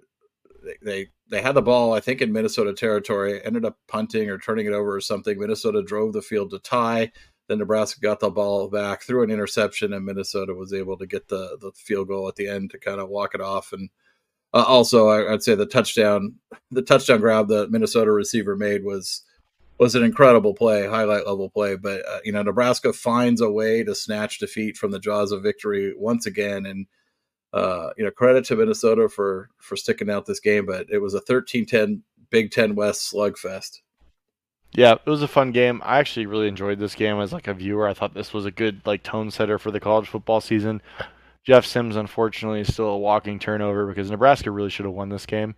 Speaker 7: they, they, they had the ball, I think, in Minnesota territory, ended up punting or turning it over or something. Minnesota drove the field to tie. Then Nebraska got the ball back, threw an interception, and Minnesota was able to get the, the field goal at the end to kind of walk it off. And uh, also, I, would say the touchdown, the touchdown grab that Minnesota receiver made was was an incredible play, highlight level play. But uh, you know, Nebraska finds a way to snatch defeat from the jaws of victory once again, and uh, you know, credit to Minnesota for for sticking out this game. But it was a 13-10 Big Ten West slugfest.
Speaker 8: Yeah, it was a fun game. I actually really enjoyed this game as like a viewer. I thought this was a good like tone setter for the college football season. Jeff Sims, unfortunately, is still a walking turnover because Nebraska really should have won this game.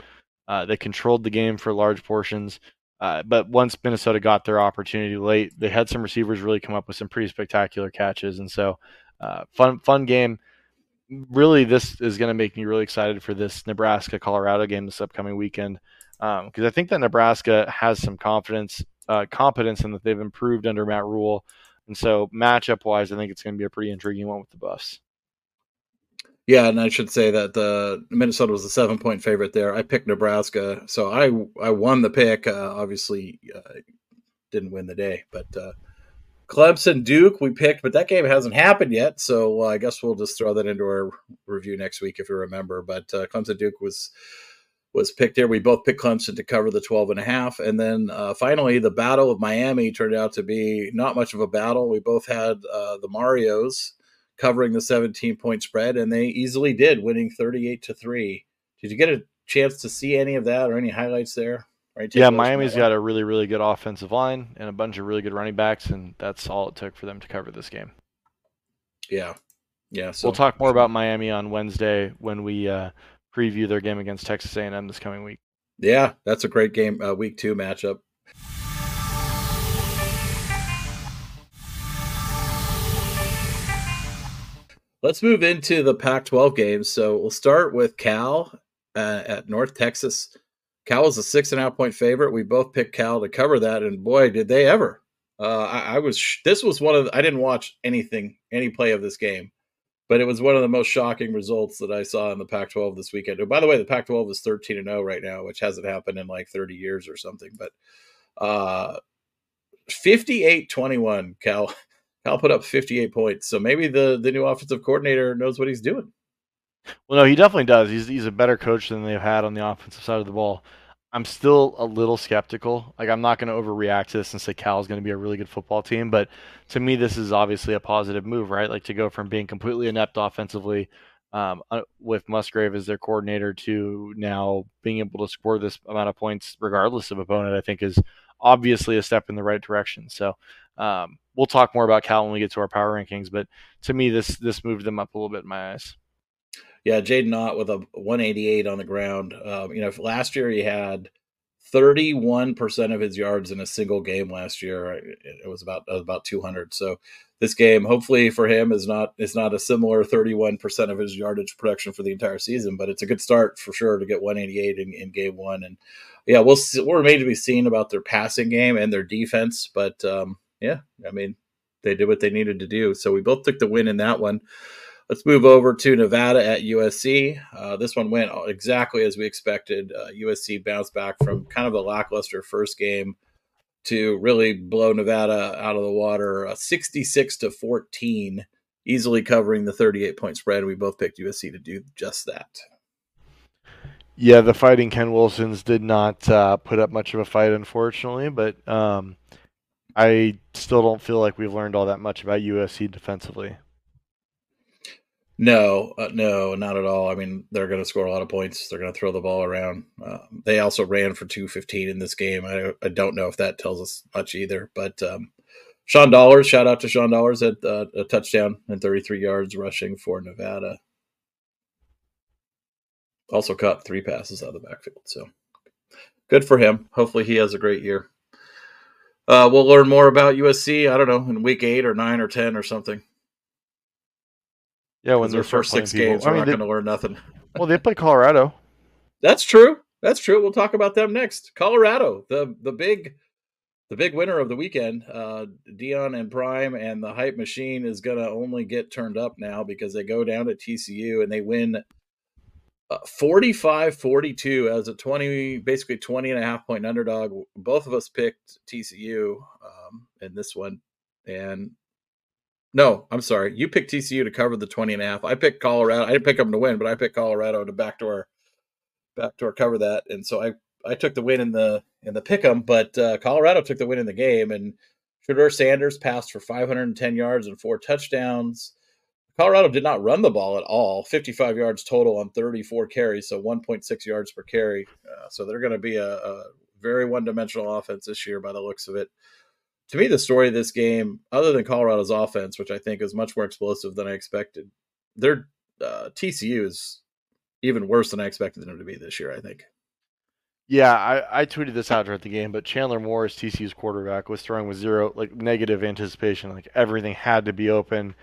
Speaker 8: Uh, they controlled the game for large portions. Uh, but once Minnesota got their opportunity late, they had some receivers really come up with some pretty spectacular catches, and so uh, fun fun game. Really, this is going to make me really excited for this Nebraska Colorado game this upcoming weekend because um, I think that Nebraska has some confidence, uh, competence, and that they've improved under Matt Rhule. and so matchup wise, I think it's going to be a pretty intriguing one with the Buffs.
Speaker 7: Yeah, and I should say that the Minnesota was a seven point favorite there. I picked Nebraska, so I I won the pick. Uh, obviously, uh, didn't win the day, but uh, Clemson Duke we picked, but that game hasn't happened yet. So I guess we'll just throw that into our review next week if you remember. But uh, Clemson Duke was was picked here. We both picked Clemson to cover the 12 and a half. And then uh, finally, the Battle of Miami turned out to be not much of a battle. We both had uh, the Marios covering the 17 point spread, and they easily did, winning 38 to 3. Did you get a chance to see any of that or any highlights there?
Speaker 8: Right, yeah, Miami's got a really, really good offensive line and a bunch of really good running backs, and that's all it took for them to cover this game.
Speaker 7: Yeah. Yeah. So,
Speaker 8: we'll talk more about Miami on Wednesday when we uh, preview their game against Texas A&M this coming week.
Speaker 7: Yeah, that's a great game, uh, week two matchup. Let's move into the Pac 12 games. So we'll start with Cal uh, at North Texas. Cal was a six and a half point favorite. We both picked Cal to cover that, and boy, did they ever! Uh, I, I, was this was one of the, I didn't watch anything any play of this game, but it was one of the most shocking results that I saw in the Pac-12 this weekend. And by the way, the Pac-12 is thirteen and zero oh right now, which hasn't happened in like thirty years or something. But uh, 58-21, Cal Cal put up 58 points. So maybe the the new offensive coordinator knows what he's doing.
Speaker 8: Well, no, he definitely does. He's he's a better coach than they've had on the offensive side of the ball. I'm still a little skeptical. Like I'm not going to overreact to this and say Cal is going to be a really good football team, but to me this is obviously a positive move, right? Like to go from being completely inept offensively um, uh, with Musgrave as their coordinator to now being able to score this amount of points regardless of opponent, I think is obviously a step in the right direction. So um, we'll talk more about Cal when we get to our power rankings, but to me, this this moved them up a little bit in my eyes.
Speaker 7: Yeah, Jaydn Ott with a 188 on the ground. Um, you know, last year he had 31% of his yards in a single game last year. It was about about 200. So this game, hopefully for him, is not is not a similar 31% of his yardage production for the entire season, but it's a good start for sure to get 188 in, in game one. And yeah, we'll see, we're made to be seen about their passing game and their defense, but um, yeah, I mean, they did what they needed to do. So we both took the win in that one. Let's move over to Nevada at USC. Uh, this one went exactly as we expected. Uh, USC bounced back from kind of a lackluster first game to really blow Nevada out of the water, uh, 66 to 14, easily covering the 38 point spread. We both picked USC to do just that.
Speaker 8: Yeah, the fighting Ken Wilsons did not uh, put up much of a fight, unfortunately, but um, I still don't feel like we've learned all that much about USC defensively.
Speaker 7: No, uh, no, not at all. I mean, they're going to score a lot of points. They're going to throw the ball around. Uh, they also ran for 215 in this game. I, I, don't know if that tells us much either. But um, Sean Dollars, shout out to Sean Dollars at uh, a touchdown and 33 yards rushing for Nevada. Also caught three passes out of the backfield. So good for him. Hopefully he has a great year. Uh, we'll learn more about USC. I don't know in week eight or nine or ten or something.
Speaker 8: Yeah, when
Speaker 7: their first six people. games, we're I mean, not going to learn nothing.
Speaker 8: well, they play Colorado.
Speaker 7: That's true. That's true. We'll talk about them next. Colorado, the the big the big winner of the weekend. Uh, Deion and Prime and the hype machine is going to only get turned up now because they go down to TCU and they win uh, 45 42 as a 20 basically 20 and a half point underdog both of us picked tcu um, in this one and no, I'm sorry. You picked TCU to cover the 20 and a half. I picked Colorado. I didn't pick them to win, but I picked Colorado to backdoor backdoor cover that. And so I I took the win in the in the pick 'em, but uh, Colorado took the win in the game and Shedeur Sanders passed for 510 yards and four touchdowns. Colorado did not run the ball at all. 55 yards total on 34 carries, so 1.6 yards per carry. Uh, so they're going to be a, a very one-dimensional offense this year by the looks of it to me, the story of this game, other than Colorado's offense, which I think is much more explosive than I expected, their uh, TCU is even worse than I expected them to be this year. I think.
Speaker 8: Yeah, I, I tweeted this out during the game, but Chandler Morris, TCU's quarterback, was throwing with zero like negative anticipation. Like everything had to be open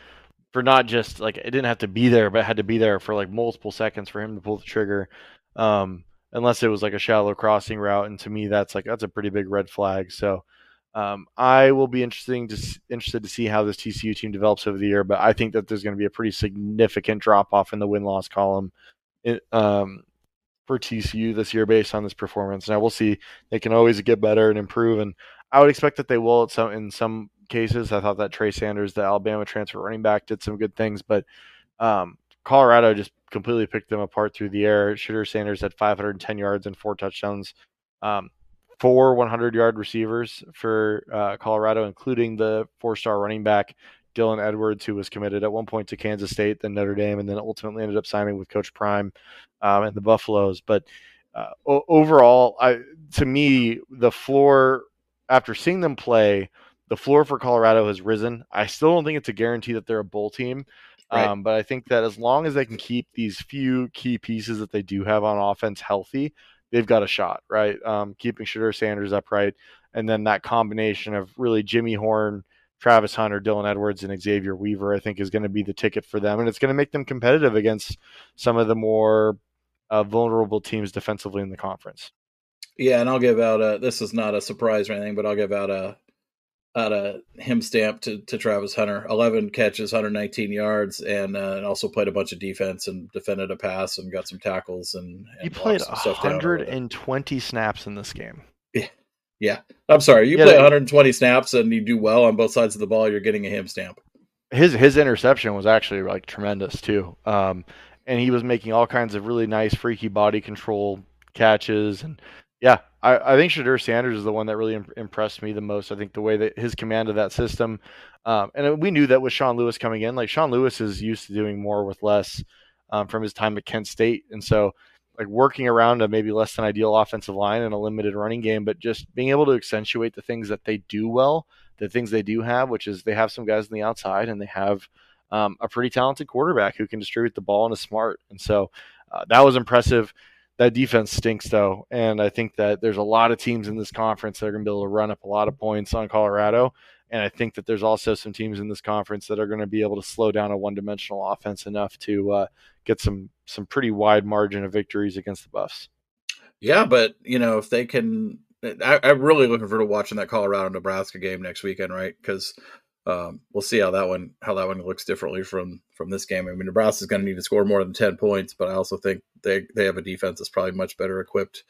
Speaker 8: for not just like it didn't have to be there, but it had to be there for like multiple seconds for him to pull the trigger. Um, unless it was like a shallow crossing route, and to me, that's like that's a pretty big red flag. So um, I will be interesting to interested to see how this TCU team develops over the year, but I think that there's going to be a pretty significant drop off in the win loss column in, um, for TCU this year based on this performance. Now we'll see; they can always get better and improve, and I would expect that they will at some in some cases. I thought that Trey Sanders, the Alabama transfer running back, did some good things, but um, Colorado just completely picked them apart through the air. Shedeur Sanders had 510 yards and four touchdowns. Um, four 100 yard receivers for uh, Colorado, including the four star running back Dylan Edwards, who was committed at one point to Kansas State, then Notre Dame, and then ultimately ended up signing with Coach Prime um, and the Buffaloes. But uh, o- overall, I, to me, the floor after seeing them play, the floor for Colorado has risen. I still don't think it's a guarantee that they're a bowl team. Right. Um, but I think that as long as they can keep these few key pieces that they do have on offense healthy, they've got a shot, right? Um, keeping Shedeur Sanders upright, and then that combination of really Jimmy Horn, Travis Hunter, Dylan Edwards, and Xavier Weaver, I think, is going to be the ticket for them, and it's going to make them competitive against some of the more uh, vulnerable teams defensively in the conference.
Speaker 7: Yeah, and I'll give out a. This is not a surprise or anything, but I'll give out a out a him stamp to, to Travis Hunter. 11 catches, 119 yards, and, uh, and also played a bunch of defense and defended a pass and got some tackles. And, and
Speaker 8: he played 120 snaps in this game.
Speaker 7: Yeah. Yeah. I'm sorry. You yeah, play 120 snaps and you do well on both sides of the ball, you're getting a him stamp.
Speaker 8: His his interception was actually like tremendous too. Um, and he was making all kinds of really nice freaky body control catches and yeah, I, I think Shedeur Sanders is the one that really imp- impressed me the most. I think the way that his command of that system, um, and we knew that with Sean Lewis coming in, like Sean Lewis is used to doing more with less um, from his time at Kent State, and so like working around a maybe less than ideal offensive line and a limited running game, but just being able to accentuate the things that they do well, the things they do have, which is they have some guys on the outside and they have um, a pretty talented quarterback who can distribute the ball and is smart, and so uh, that was impressive that defense stinks though, and I think that there's a lot of teams in this conference that are going to be able to run up a lot of points on Colorado. And I think that there's also some teams in this conference that are going to be able to slow down a one-dimensional offense enough to uh, get some some pretty wide margin of victories against the Buffs.
Speaker 7: Yeah, but you know if they can, I, am really looking forward to watching that Colorado Nebraska game next weekend, right? Because um, we'll see how that one how that one looks differently from from this game. I mean, Nebraska's going to need to score more than ten points, but I also think they they have a defense that's probably much better equipped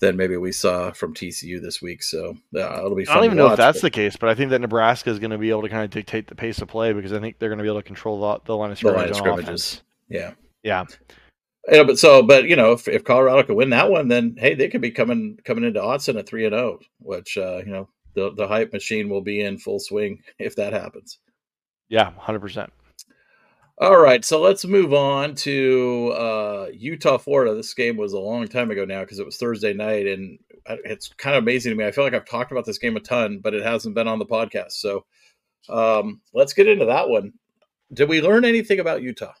Speaker 7: than maybe we saw from TCU this week. So yeah, it'll be.
Speaker 8: I don't even
Speaker 7: know
Speaker 8: watch, if that's
Speaker 7: but,
Speaker 8: the case, but I think that Nebraska is going to be able to kind of dictate the pace of play because I think they're going to be able to control the, the line of scrimmage.
Speaker 7: line of scrimmages. Yeah.
Speaker 8: Yeah.
Speaker 7: Yeah, but so, but you know, if, if Colorado could win that one, then hey, they could be coming coming into Autzen at three and zero, which uh, you know the the hype machine will be in full swing if that happens.
Speaker 8: Yeah, hundred percent.
Speaker 7: All right, so let's move on to uh, Utah, Florida. This game was a long time ago now because it was Thursday night, and it's kind of amazing to me. I feel like I've talked about this game a ton, but it hasn't been on the podcast. So um, let's get into that one. Did we learn anything about Utah?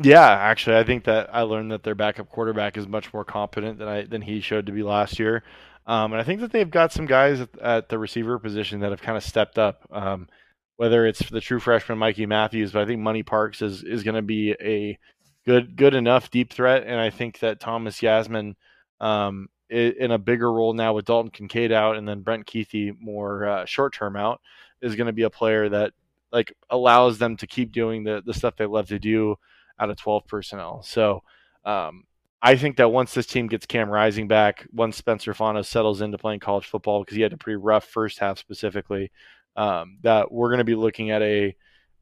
Speaker 8: Yeah, actually, I think that I learned that their backup quarterback is much more competent than I than he showed to be last year, um, and I think that they've got some guys at, at, the receiver position that have kind of stepped up. Um, whether it's the true freshman Mikey Matthews, but I think Money Parks is is going to be a good good enough deep threat, and I think that Thomas Yassmin um, in a bigger role now with Dalton Kincaid out, and then Brant Kuithe more uh, short term out, is going to be a player that like allows them to keep doing the the stuff they love to do out of 12 personnel. So um, I think that once this team gets Cam Rising back, once Spencer Fano settles into playing college football, because he had a pretty rough first half specifically, um, that we're going to be looking at a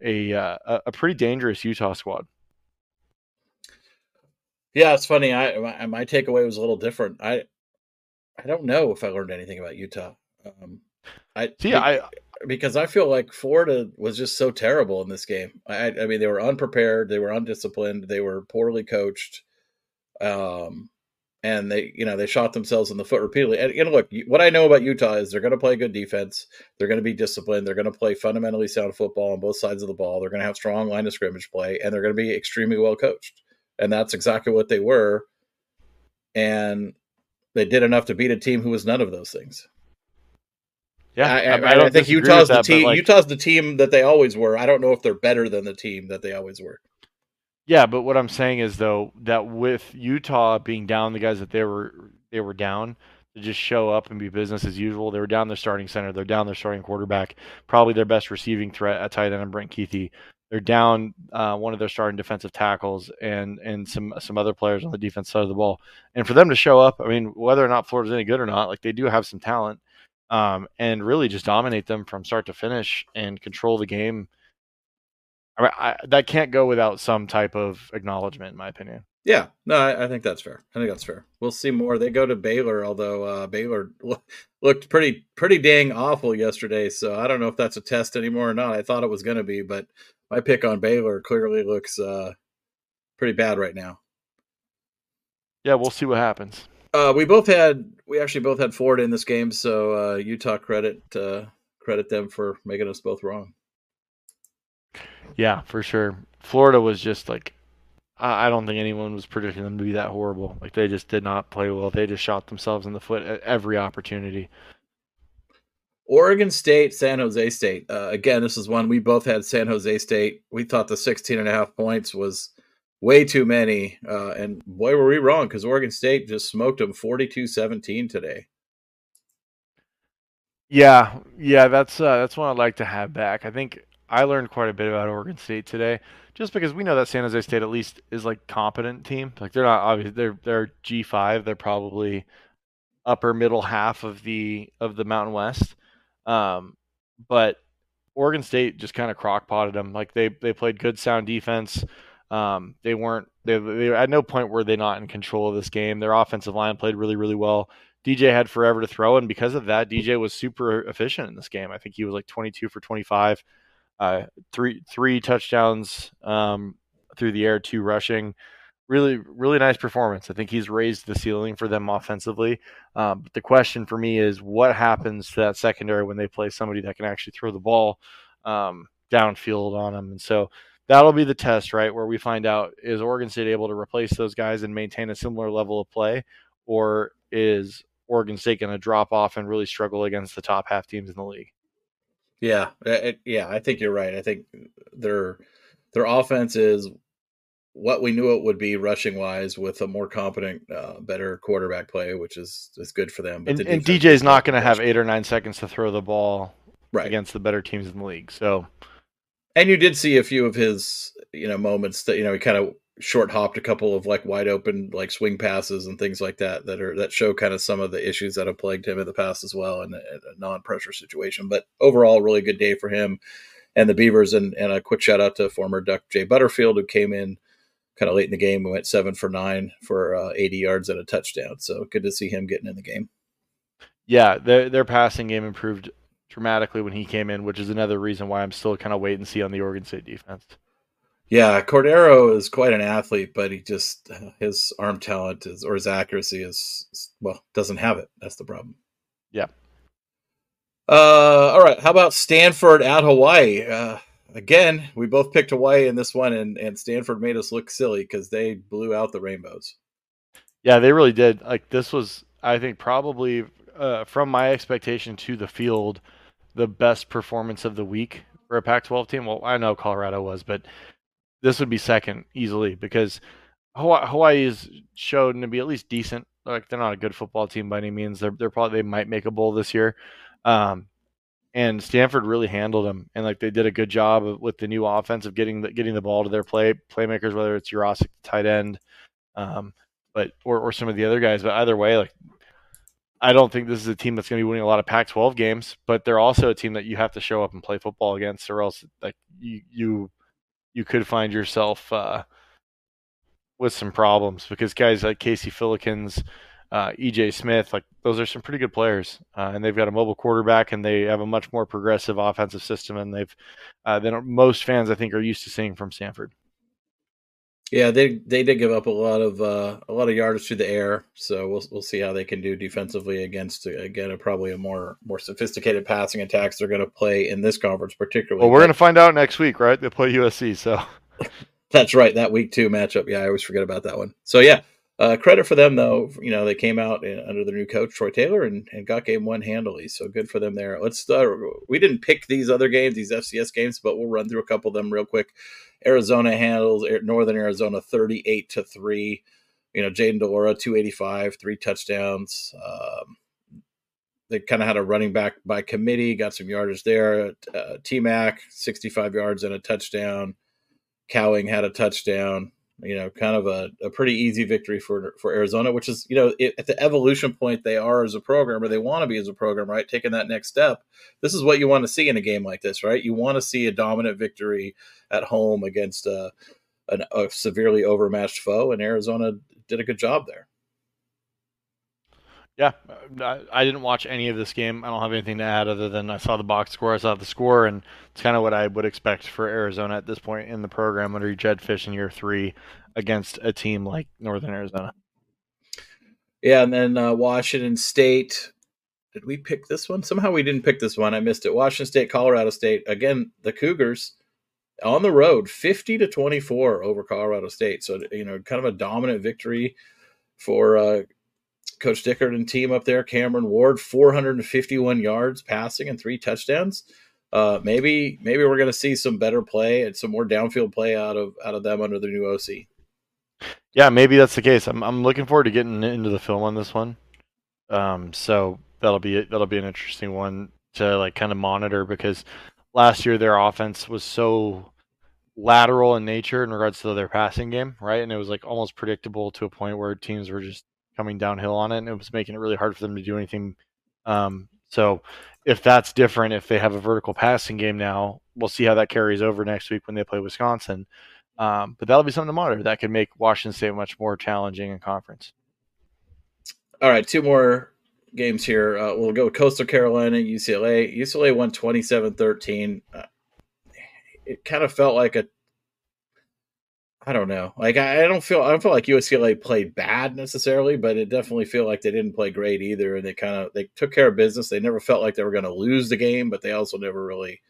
Speaker 8: a uh, a pretty dangerous Utah squad.
Speaker 7: Yeah, it's funny. I my, my, takeaway was a little different. I I don't know if I learned anything about Utah. Um, I
Speaker 8: see. I
Speaker 7: because I feel like Florida was just so terrible in this game. I, I mean, they were unprepared, they were undisciplined, they were poorly coached, um, and they, you know, they shot themselves in the foot repeatedly. And you know, look, what I know about Utah is they're going to play good defense, they're going to be disciplined, they're going to play fundamentally sound football on both sides of the ball, they're going to have strong line of scrimmage play, and they're going to be extremely well coached. And that's exactly what they were. And they did enough to beat a team who was none of those things.
Speaker 8: Yeah,
Speaker 7: I, I, I, I think Utah's the team. Like, Utah's the team that they always were. I don't know if they're better than the team that they always were.
Speaker 8: Yeah, but what I'm saying is though that with Utah being down, the guys that they were they were down to just show up and be business as usual. They were down their starting center. They're down their starting quarterback. Probably their best receiving threat at tight end, and Brant Kuithe. They're down uh, one of their starting defensive tackles and and some some other players on the defense side of the ball. And for them to show up, I mean, whether or not Florida's any good or not, like they do have some talent um, and really just dominate them from start to finish and control the game. I, mean, I, that can't go without some type of acknowledgement, in my opinion.
Speaker 7: Yeah, no, I, I, think that's fair. I think that's fair. We'll see more. They go to Baylor, although uh, Baylor looked pretty pretty dang awful yesterday. So I don't know if that's a test anymore or not. I thought it was going to be, but my pick on Baylor clearly looks uh, pretty bad right now.
Speaker 8: Yeah, we'll see what happens.
Speaker 7: Uh, we both had we actually both had Florida in this game, so uh, Utah credit uh, credit them for making us both wrong.
Speaker 8: Yeah, for sure. Florida was just like I don't think anyone was predicting them to be that horrible. Like they just did not play well. They just shot themselves in the foot at every opportunity.
Speaker 7: Oregon State, San Jose State. Uh, again, this is one we both had San Jose State. We thought the 16 and a half points was way too many. Uh, and boy, were we wrong because Oregon State just smoked them 42 17 today.
Speaker 8: Yeah, yeah, that's uh, that's one I'd like to have back. I think I learned quite a bit about Oregon State today, just because we know that San Jose State at least is like competent team. Like they're not obviously they're they're G five. They're probably upper middle half of the of the Mountain West. Um, but Oregon State just kind of crockpotted them. Like they they played good sound defense. Um, they weren't they, they at no point were they not in control of this game. Their offensive line played really really well. DJ had forever to throw, and because of that, DJ was super efficient in this game. I think he was like 22 for 25, uh, three three touchdowns um, through the air, two rushing. Really, really nice performance. I think he's raised the ceiling for them offensively. Um, but the question for me is, what happens to that secondary when they play somebody that can actually throw the ball um, downfield on them? And so that'll be the test, right? Where we find out is Oregon State able to replace those guys and maintain a similar level of play, or is Oregon State going to drop off and really struggle against the top half teams in the league?
Speaker 7: Yeah, it, yeah, I think you're right. I think their their offense is what we knew it would be rushing wise with a more competent, uh, better quarterback play, which is is good for them.
Speaker 8: But and, the and DJ's not going to have eight or nine seconds to throw the ball
Speaker 7: right.
Speaker 8: against the better teams in the league. So,
Speaker 7: and you did see a few of his, you know, moments that you know he kind of short hopped a couple of like wide open like swing passes and things like that that are that show kind of some of the issues that have plagued him in the past as well in a, a non-pressure situation. But overall, really good day for him and the Beavers. And, and a quick shout out to former Duck Jay Butterfield who came in kind of late in the game and went seven for nine for uh, 80 yards and a touchdown. So good to see him getting in the game.
Speaker 8: Yeah, their their passing game improved dramatically when he came in, which is another reason why I'm still kind of wait and see on the Oregon State defense.
Speaker 7: Yeah, Cordero is quite an athlete, but he just his arm talent is or his accuracy is well doesn't have it. That's the problem.
Speaker 8: Yeah.
Speaker 7: Uh, all right. How about Stanford at Hawaii? Uh, again, we both picked Hawaii in this one, and and Stanford made us look silly because they blew out the rainbows.
Speaker 8: Yeah, they really did. Like this was, I think, probably uh, from my expectation to the field, the best performance of the week for a Pac-12 team. Well, I know Colorado was, but this would be second easily because Hawaii, is shown to be at least decent. Like they're not a good football team by any means. They're they're probably they might make a bowl this year. Um, and Stanford really handled them, and like they did a good job with the new offense of getting the getting the ball to their play playmakers, whether it's Yurosek tight end, um, but or or some of the other guys. But either way, like I don't think this is a team that's going to be winning a lot of Pac-12 games, but they're also a team that you have to show up and play football against, or else like you you you could find yourself uh, with some problems because guys like Casey Filkins, uh, EJ Smith, like those are some pretty good players, uh, and they've got a mobile quarterback, and they have a much more progressive offensive system, and they've uh, than most fans I think are used to seeing from Stanford.
Speaker 7: Yeah, they they did give up a lot of uh, a lot of yardage through the air, so we'll we'll see how they can do defensively against again a, probably a more more sophisticated passing attacks they're going to play in this conference particularly.
Speaker 8: Well, we're going to find out next week, right? They play USC, so
Speaker 7: that's right. That week two matchup. Yeah, I always forget about that one. So yeah, uh, credit for them though. You know they came out in, under their new coach Troy Taylor and, and got game one handily. So good for them there. Let's. Uh, we didn't pick these other games, these FCS games, but we'll run through a couple of them real quick. Arizona handles Northern Arizona 38 to 3. You know, Jayden de Laura 285, three touchdowns. Um, they kind of had a running back by committee, got some yardage there. Uh, T Mac, 65 yards and a touchdown. Cowing had a touchdown. You know, kind of a, a pretty easy victory for for Arizona, which is, you know, it, at the evolution point they are as a program or they want to be as a program, right? Taking that next step. This is what you want to see in a game like this, right? You want to see a dominant victory at home against a, a, a severely overmatched foe, and Arizona did a good job there.
Speaker 8: Yeah, I didn't watch any of this game. I don't have anything to add other than I saw the box score, I saw the score, and it's kind of what I would expect for Arizona at this point in the program under Jedd Fisch in year three against a team like Northern Arizona.
Speaker 7: Yeah, and then uh, Washington State. Did we pick this one? Somehow we didn't pick this one. I missed it. Washington State, Colorado State. Again, the Cougars on the road, 50 to 24 over Colorado State. So, you know, kind of a dominant victory for uh, Coach Dickert and team up there. Cameron Ward, 451 yards passing and three touchdowns. Uh, maybe maybe we're going to see some better play and some more downfield play out of out of them under the new OC.
Speaker 8: Yeah, maybe that's the case. I'm I'm looking forward to getting into the film on this one. Um, so that'll be that'll be an interesting one to like kind of monitor because last year their offense was so lateral in nature in regards to their passing game, right? And it was like almost predictable to a point where teams were just coming downhill on it, and it was making it really hard for them to do anything. Um, so if that's different, if they have a vertical passing game now, we'll see how that carries over next week when they play Wisconsin. Um, but that'll be something to monitor. That could make Washington State much more challenging in conference.
Speaker 7: All right, two more games here. Uh, we'll go Coastal Carolina, UCLA. UCLA won 27 13. Uh, it kind of felt like a I don't know. Like I, I, don't feel I don't feel like UCLA played bad necessarily, but it definitely feel like they didn't play great either. And they kind of they took care of business. They never felt like they were going to lose the game, but they also never really.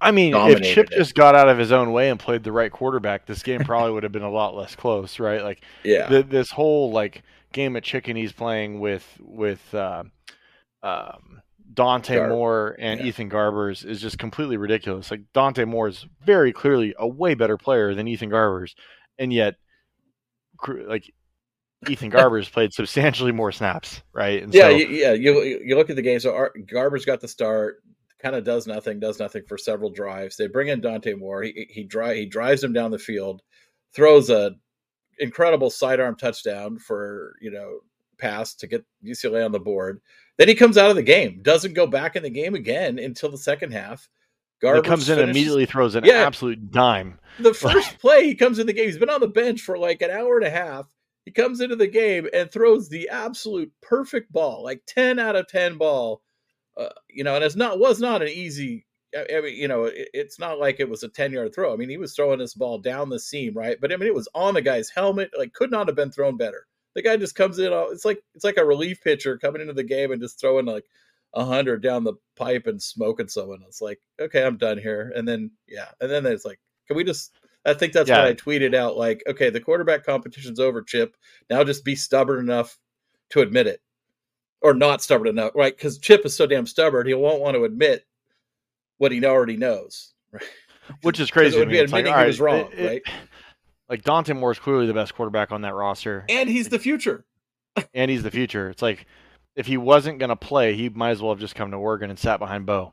Speaker 8: I mean, if Chip it. just got out of his own way and played the right quarterback, this game probably would have been a lot less close, right? Like,
Speaker 7: yeah,
Speaker 8: the, this whole like game of chicken he's playing with with uh, um, Dante Moore and yeah. Ethan Garbers is just completely ridiculous. Like Dante Moore is very clearly a way better player than Ethan Garbers, and yet, like Ethan Garbers played substantially more snaps, right?
Speaker 7: And yeah, so, you, yeah. You you look at the game. So Garbers got the start. kind of does nothing, does nothing for several drives. They bring in Dante Moore. He he, dri- he drives him down the field, throws a incredible sidearm touchdown for you know pass to get UCLA on the board. Then he comes out of the game, doesn't go back in the game again until the second half.
Speaker 8: Garbers he comes in finishes, immediately, throws an yeah, absolute dime.
Speaker 7: The first play he comes in the game, he's been on the bench for like an hour and a half. He comes into the game and throws the absolute perfect ball, like ten out of ten ball. Uh, you know, and it's not was not an easy. I mean, you know, it, it's not like it was a ten yard throw. I mean, he was throwing this ball down the seam, right? But I mean, it was on the guy's helmet. Like, could not have been thrown better the guy just comes in. It's like it's like a relief pitcher coming into the game and just throwing like a hundred down the pipe and smoking someone. It's like, okay, I'm done here. And then yeah, and then it's like, can we just? I think that's yeah. what I tweeted out. Like, okay, the quarterback competition's over, Chip. Now just be stubborn enough to admit it, or not stubborn enough, right? Because Chip is so damn stubborn, he won't want to admit what he already knows, right?
Speaker 8: Which is crazy.
Speaker 7: It would be admitting like, he was wrong,
Speaker 8: it,
Speaker 7: right?
Speaker 8: like Dante Moore is clearly the best quarterback on that roster,
Speaker 7: and he's the future.
Speaker 8: and he's the future. It's like if he wasn't going to play, he might as well have just come to Oregon and sat behind Bo,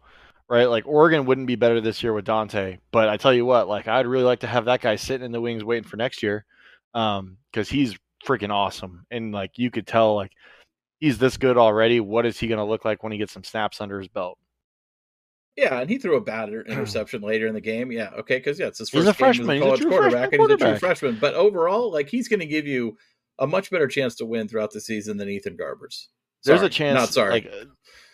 Speaker 8: right? Like Oregon wouldn't be better this year with Dante, but I tell you what, like I'd really like to have that guy sitting in the wings waiting for next year, um, because he's freaking awesome, and like you could tell, like he's this good already. What is he going to look like when he gets some snaps under his belt?
Speaker 7: Yeah, and he threw a bad interception later in the game. Yeah, okay, because yeah, it's his first he's a freshman. As a college he's a quarterback, and he's a true freshman. But overall, like he's going to give you a much better chance to win throughout the season than Ethan Garbers.
Speaker 8: Sorry, there's a chance. Not sorry. Like,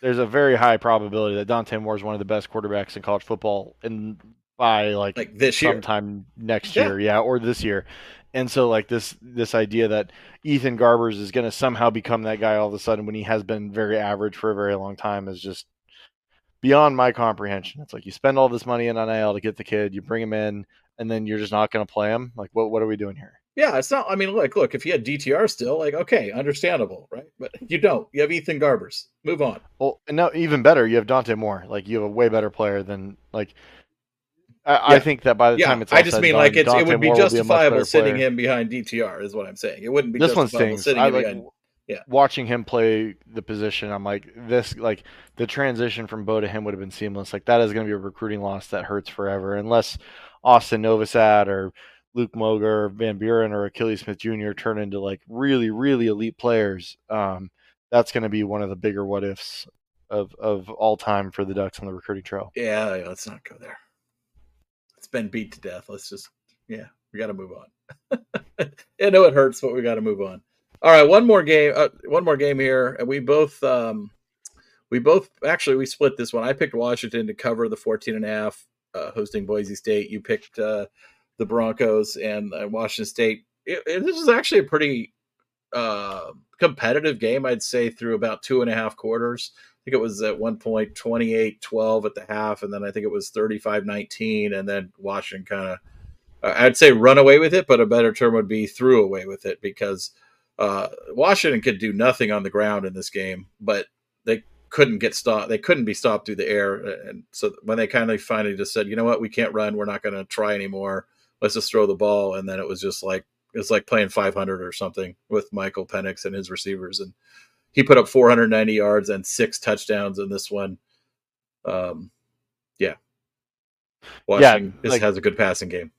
Speaker 8: there's a very high probability that Dante Moore is one of the best quarterbacks in college football, and by like,
Speaker 7: like this year,
Speaker 8: sometime next year, yeah. yeah, or this year. And so, like this this idea that Ethan Garbers is going to somehow become that guy all of a sudden when he has been very average for a very long time is just beyond my comprehension. It's like you spend all this money in NIL to get the kid, you bring him in, and then you're just not going to play him. Like, what what are we doing here?
Speaker 7: Yeah, it's not. I mean, like, look, if you had DTR still, like, okay, understandable, right? But you don't. You have Ethan Garbers. Move on.
Speaker 8: Well, and now even better, you have Dante Moore. Like, you have a way better player than like. I, yeah. I think that by the
Speaker 7: yeah.
Speaker 8: time it's
Speaker 7: I just mean like it's, it would be justifiable be sitting him behind DTR is what I'm saying. It wouldn't be this one stings. sitting I, him like, behind yeah.
Speaker 8: watching him play the position, I'm like, this, like, the transition from Bo to him would have been seamless. Like, that is going to be a recruiting loss that hurts forever, unless Austin Novosad or Luke Moga, Van Buren, or Achilles Smith Jr. turn into like really, really elite players. Um, that's going to be one of the bigger what ifs of of all time for the Ducks on the recruiting trail.
Speaker 7: Yeah, yeah let's not go there. It's been beat to death. Let's just, yeah, we got to move on. I know it hurts, but we got to move on. All right, one more game. Uh, one more game here, and we both um, we both actually we split this one. I picked Washington to cover the 14 and a half, uh, hosting Boise State. You picked uh, the Broncos and uh, Washington State. It, it, this is actually a pretty uh, competitive game, I'd say, through about two and a half quarters. I think it was at one point 28 12 at the half, and then I think it was 35 19, and then Washington kind of, I'd say, run away with it, but a better term would be threw away with it because uh, Washington could do nothing on the ground in this game, but they couldn't get stopped. They couldn't be stopped through the air. And so when they kind of finally just said, you know what, we can't run. We're not going to try anymore. Let's just throw the ball. And then it was just like, it's like playing 500 or something with Michael Penix and his receivers. And he put up 490 yards and six touchdowns in this one. Um, yeah. Washington yeah, like, has a good passing game.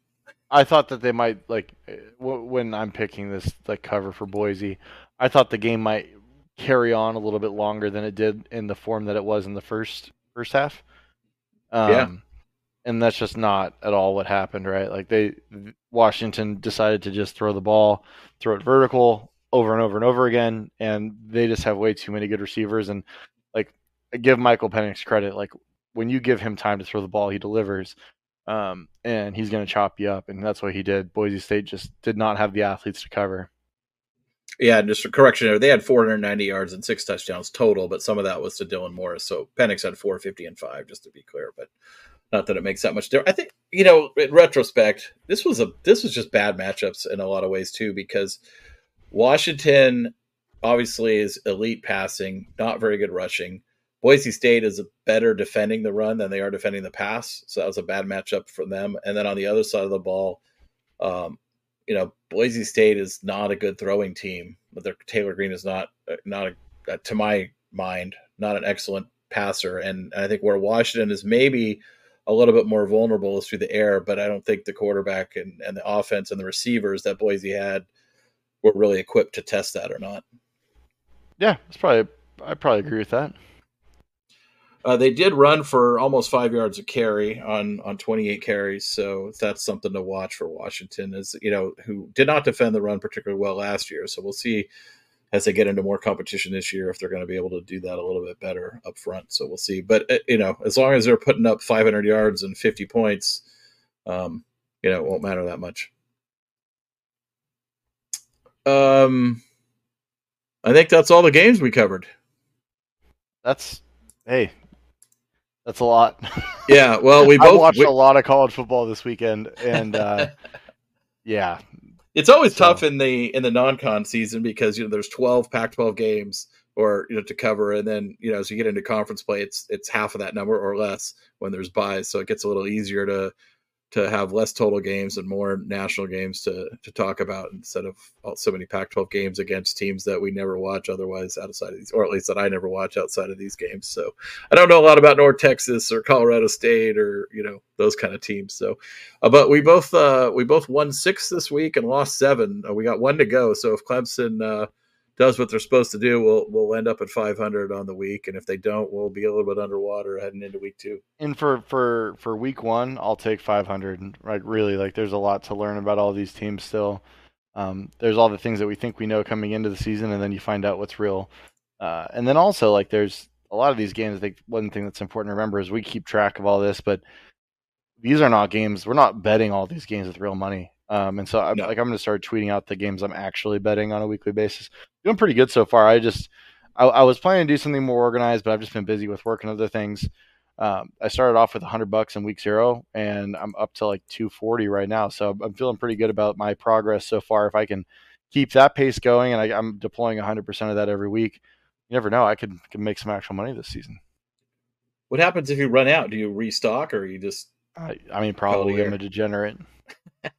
Speaker 8: I thought that they might like eh, when I'm picking this like cover for Boise. I thought the game might carry on a little bit longer than it did in the form that it was in the first first half. Um, yeah. And that's just not at all what happened, right? Like they Washington decided to just throw the ball, throw it vertical over and over and over again, and they just have way too many good receivers. And like, give Michael Penix credit. Like when you give him time to throw the ball, he delivers um, and he's going to chop you up, and that's what he did. Boise State just did not have the athletes to cover.
Speaker 7: Yeah, and just a correction. They had 490 yards and six touchdowns total, but some of that was to Dylan Morris. So Penix had 450 and five, just to be clear. But not that it makes that much difference. I think you know, in retrospect, this was a this was just bad matchups in a lot of ways too, because Washington obviously is elite passing, not very good rushing. Boise State is better defending the run than they are defending the pass, so that was a bad matchup for them. And then on the other side of the ball, um, you know, Boise State is not a good throwing team, but their Taylen Green is not uh, not a, uh, to my mind not an excellent passer, and I think where Washington is maybe a little bit more vulnerable is through the air, but I don't think the quarterback and, and the offense and the receivers that Boise had were really equipped to test that or not.
Speaker 8: Yeah, it's probably I probably agree with that.
Speaker 7: Uh, they did run for almost five yards a carry on on 28 carries, so that's something to watch for Washington. Is you know who did not defend the run particularly well last year, so we'll see as they get into more competition this year if they're going to be able to do that a little bit better up front. So we'll see. But uh, you know, as long as they're putting up 500 yards and 50 points, um, you know, it won't matter that much. Um, I think that's all the games we covered.
Speaker 8: That's hey, that's a lot.
Speaker 7: Yeah, well, we both
Speaker 8: I watched
Speaker 7: we,
Speaker 8: a lot of college football this weekend, and uh, yeah,
Speaker 7: it's always
Speaker 8: So-
Speaker 7: tough in the in the non-con season because you know there's 12 Pac-12 games or you know to cover, and then you know as you get into conference play, it's it's half of that number or less when there's buys, so it gets a little easier to to have less total games and more national games to to talk about instead of all- so many Pac-12 games against teams that we never watch otherwise outside of these, or at least that I never watch outside of these games. So I don't know a lot about North Texas or Colorado State or you know those kind of teams. So, uh, but we both uh, we both won six this week and lost seven. Uh, we got one to go. So if Clemson uh, does what they're supposed to do, we'll we'll end up at 500 on the week, and if they don't, we'll be a little bit underwater heading into week two.
Speaker 8: and for for for week one, I'll take 500. Like really, like there's a lot to learn about all these teams still. Um, there's all the things that we think we know coming into the season, and then you find out what's real. Uh, and then also like there's a lot of these games. I think one thing that's important to remember is we keep track of all this, but these are not games. We're not betting all these games with real money. Um, and so I'm
Speaker 7: No.
Speaker 8: like I'm going to start tweeting out the games I'm actually betting on a weekly basis. Doing pretty good so far. I just I, I was planning to do something more organized, but I've just been busy with work and other things. Um, I started off with 100 bucks in week zero, and I'm up to like 240 right now. So I'm feeling pretty good about my progress so far. If I can keep that pace going, and I, I'm deploying 100% of that every week, you never know. I could, could make some actual money this season.
Speaker 7: What happens if you run out? Do you restock or you just
Speaker 8: I, I mean, probably. I'm a degenerate.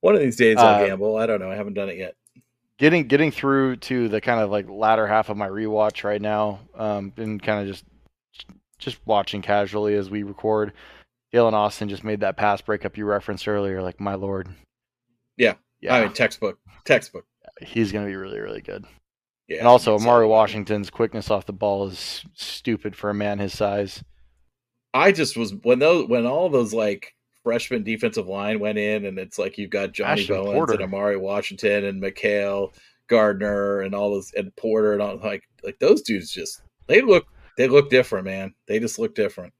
Speaker 7: one of these days I'll
Speaker 8: Uh,
Speaker 7: gamble? I don't know. I haven't done it yet.
Speaker 8: Getting getting through to the kind of like latter half of my rewatch right now. Um, been kind of just just watching casually as we record. Dalen Austin just made that pass breakup you referenced earlier. Like my lord.
Speaker 7: Yeah.
Speaker 8: Yeah.
Speaker 7: I mean, textbook, textbook.
Speaker 8: he's to be really, really good.
Speaker 7: Yeah.
Speaker 8: And also,
Speaker 7: A'Mauri
Speaker 8: Washington's quickness off the ball is stupid for a man his size.
Speaker 7: I just was when those when all those like freshman defensive line went in, and it's like you've got Johnny
Speaker 8: Ashton
Speaker 7: Bowens
Speaker 8: Porter.
Speaker 7: and A'Mauri Washington and My'Keil Gardner and all those and Porter and all like like those dudes just they look they look different, man. They just look different.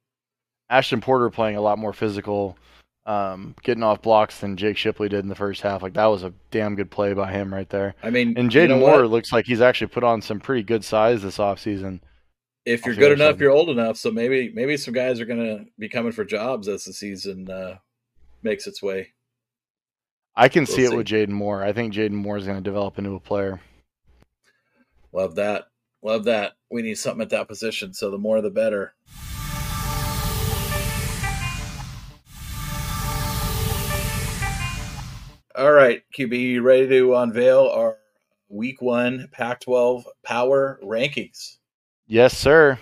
Speaker 8: Ashton Porter playing a lot more physical, um, getting off blocks than Jake Shipley did in the first half. Like that was a damn good play by him right there.
Speaker 7: I mean,
Speaker 8: And
Speaker 7: you
Speaker 8: Jaden
Speaker 7: know
Speaker 8: Moore
Speaker 7: what?
Speaker 8: looks like he's actually put on some pretty good size this offseason.
Speaker 7: If you're good enough, you're old enough. So maybe maybe some guys are gonna be coming for jobs as the season uh, makes its way.
Speaker 8: I can
Speaker 7: We'll
Speaker 8: see it
Speaker 7: see.
Speaker 8: with Jaden Moore. I think Jaden Moore is going to develop into a player.
Speaker 7: Love that. Love that. We need something at that position. So the more the better. All right, QB, you ready to unveil our week one Pac 12 power rankings?
Speaker 8: Yes, sir.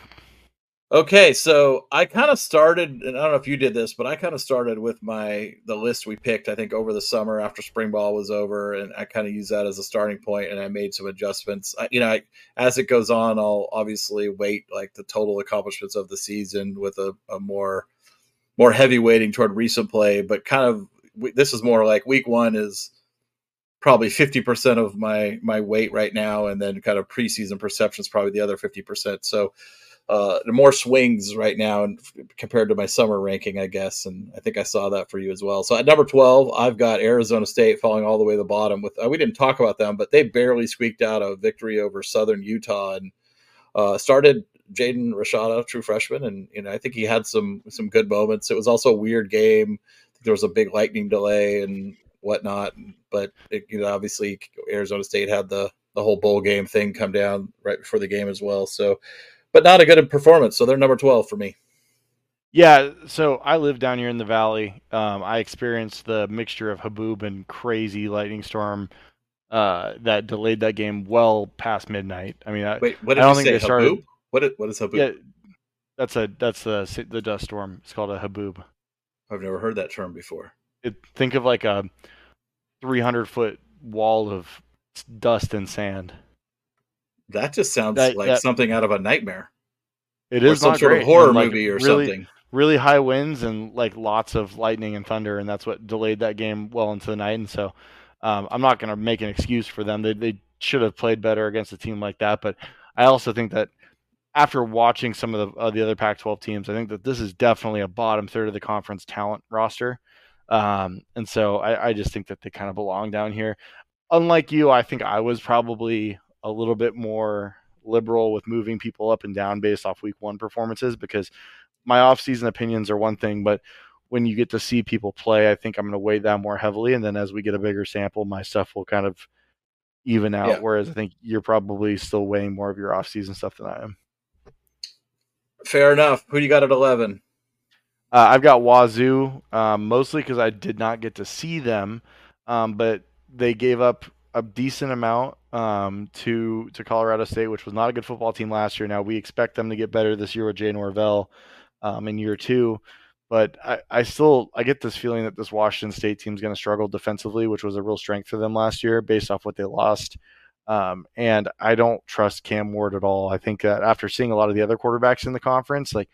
Speaker 7: Okay, so I kind of started, and I don't know if you did this, but I kind of started with my the list we picked. I think over the summer after spring ball was over, and I kind of used that as a starting point, and I made some adjustments. I, you know, I, as it goes on, I'll obviously weight like the total accomplishments of the season with a, a more more heavy weighting toward recent play, but kind of this is more like week one is probably 50% of my my weight right now and then kind of preseason perceptions probably the other 50% so uh more swings right now compared to my summer ranking i guess and i think i saw that for you as well so at number 12 i've got arizona state falling all the way to the bottom with uh, we didn't talk about them but they barely squeaked out a victory over southern utah and uh started Jaden Rashada, true freshman, and you know I think he had some some good moments. It was also a weird game. There was a big lightning delay and whatnot, but it, you know obviously Arizona State had the the whole bowl game thing come down right before the game as well. So, but not a good performance. So they're number twelve for me.
Speaker 8: Yeah, so I live down here in the valley. Um, I experienced the mixture of Haboob and crazy lightning storm uh, that delayed that game well past midnight. I mean, I,
Speaker 7: Wait, what
Speaker 8: I don't
Speaker 7: you
Speaker 8: think
Speaker 7: say?
Speaker 8: they started-
Speaker 7: What is, what is Haboob?
Speaker 8: Yeah, that's a that's the the dust storm. It's called a haboob.
Speaker 7: I've never heard that term before.
Speaker 8: It, think of like a 300 foot wall of dust and sand.
Speaker 7: That just sounds
Speaker 8: That-
Speaker 7: like
Speaker 8: that-
Speaker 7: something out of a nightmare.
Speaker 8: It is
Speaker 7: some sort
Speaker 8: great.
Speaker 7: of horror
Speaker 8: like,
Speaker 7: movie or
Speaker 8: really,
Speaker 7: something.
Speaker 8: Really high winds and like lots of lightning and thunder, and that's what delayed that game well into the night. And so, um, I'm not going to make an excuse for them. They they should have played better against a team like that. But I also think that after watching some of the uh, the other Pac-12 teams, I think that this is definitely a bottom third of the conference talent roster. Um, and so I, I just think that they kind of belong down here. Unlike you, I think I was probably a little bit more liberal with moving people up and down based off week one performances because my off-season opinions are one thing, but when you get to see people play, I think I'm going to weigh that more heavily. And then as we get a bigger sample, my stuff will kind of even out.
Speaker 7: Yeah.
Speaker 8: Whereas I think you're probably still weighing more of your off-season stuff than I am.
Speaker 7: Fair enough. Who do you got at 11?
Speaker 8: Uh, I've got Wazoo um, mostly because I did not get to see them, um, but they gave up a decent amount um, to to Colorado State, which was not a good football team last year. Now we expect them to get better this year with Jay Norvell um, in year two, but I, I still I get this feeling that this Washington State team is going to struggle defensively, which was a real strength for them last year based off what they lost. Um, and I don't trust Cam Ward at all. I think that after seeing a lot of the other quarterbacks in the conference, like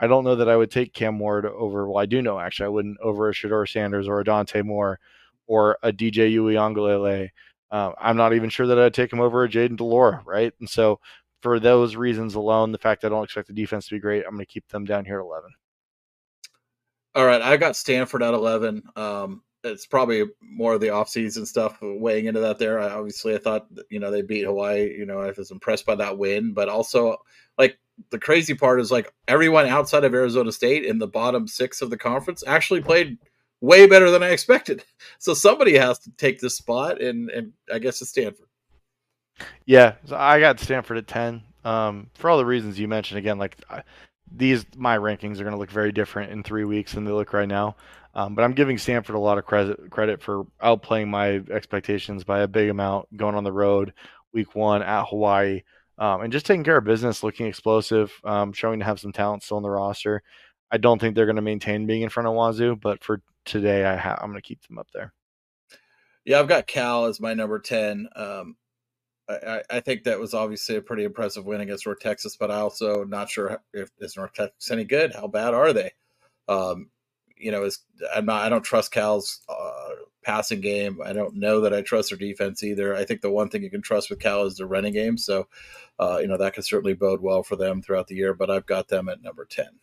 Speaker 8: I don't know that I would take Cam Ward over. Well, I do know actually I wouldn't over a Shedeur Sanders or a Dante Moore or a DJ Uiagalelei. Um, I'm not even sure that I'd take him over a Jayden de Laura, right? And so for those reasons alone, the fact I don't expect the defense to be great, I'm going to keep them down here at 11.
Speaker 7: All right, I got Stanford at 11. Um, it's probably more of the offseason stuff weighing into that there. I, obviously, I thought, you know, they beat Hawaii. You know, I was impressed by that win, but also, like, the crazy part is, like, everyone outside of Arizona State in the bottom six of the conference actually played way better than I expected. So somebody has to take this spot, and, and I guess it's Stanford.
Speaker 8: Yeah, so I got Stanford at 10 um, for all the reasons you mentioned. Again, like I, these, my rankings are going to look very different in three weeks than they look right now. Um, but I'm giving Stanford a lot of credit credit for outplaying my expectations by a big amount, going on the road week one at Hawaii, um, and just taking care of business, looking explosive, um, showing to have some talent still in the roster. I don't think they're going to maintain being in front of Wazoo, but for today, I ha- I'm going to keep them up there.
Speaker 7: Yeah, I've got Cal as my number 10. Um, I, I- I think that was obviously a pretty impressive win against North Texas, but I also not sure if is North Texas any good. How bad are they? Um, you know, is I'm not. I don't trust Cal's uh, passing game. I don't know that I trust their defense either. I think the one thing you can trust with Cal is the running game. So, uh, you know, that could certainly bode well for them throughout the year. But I've got them at number ten.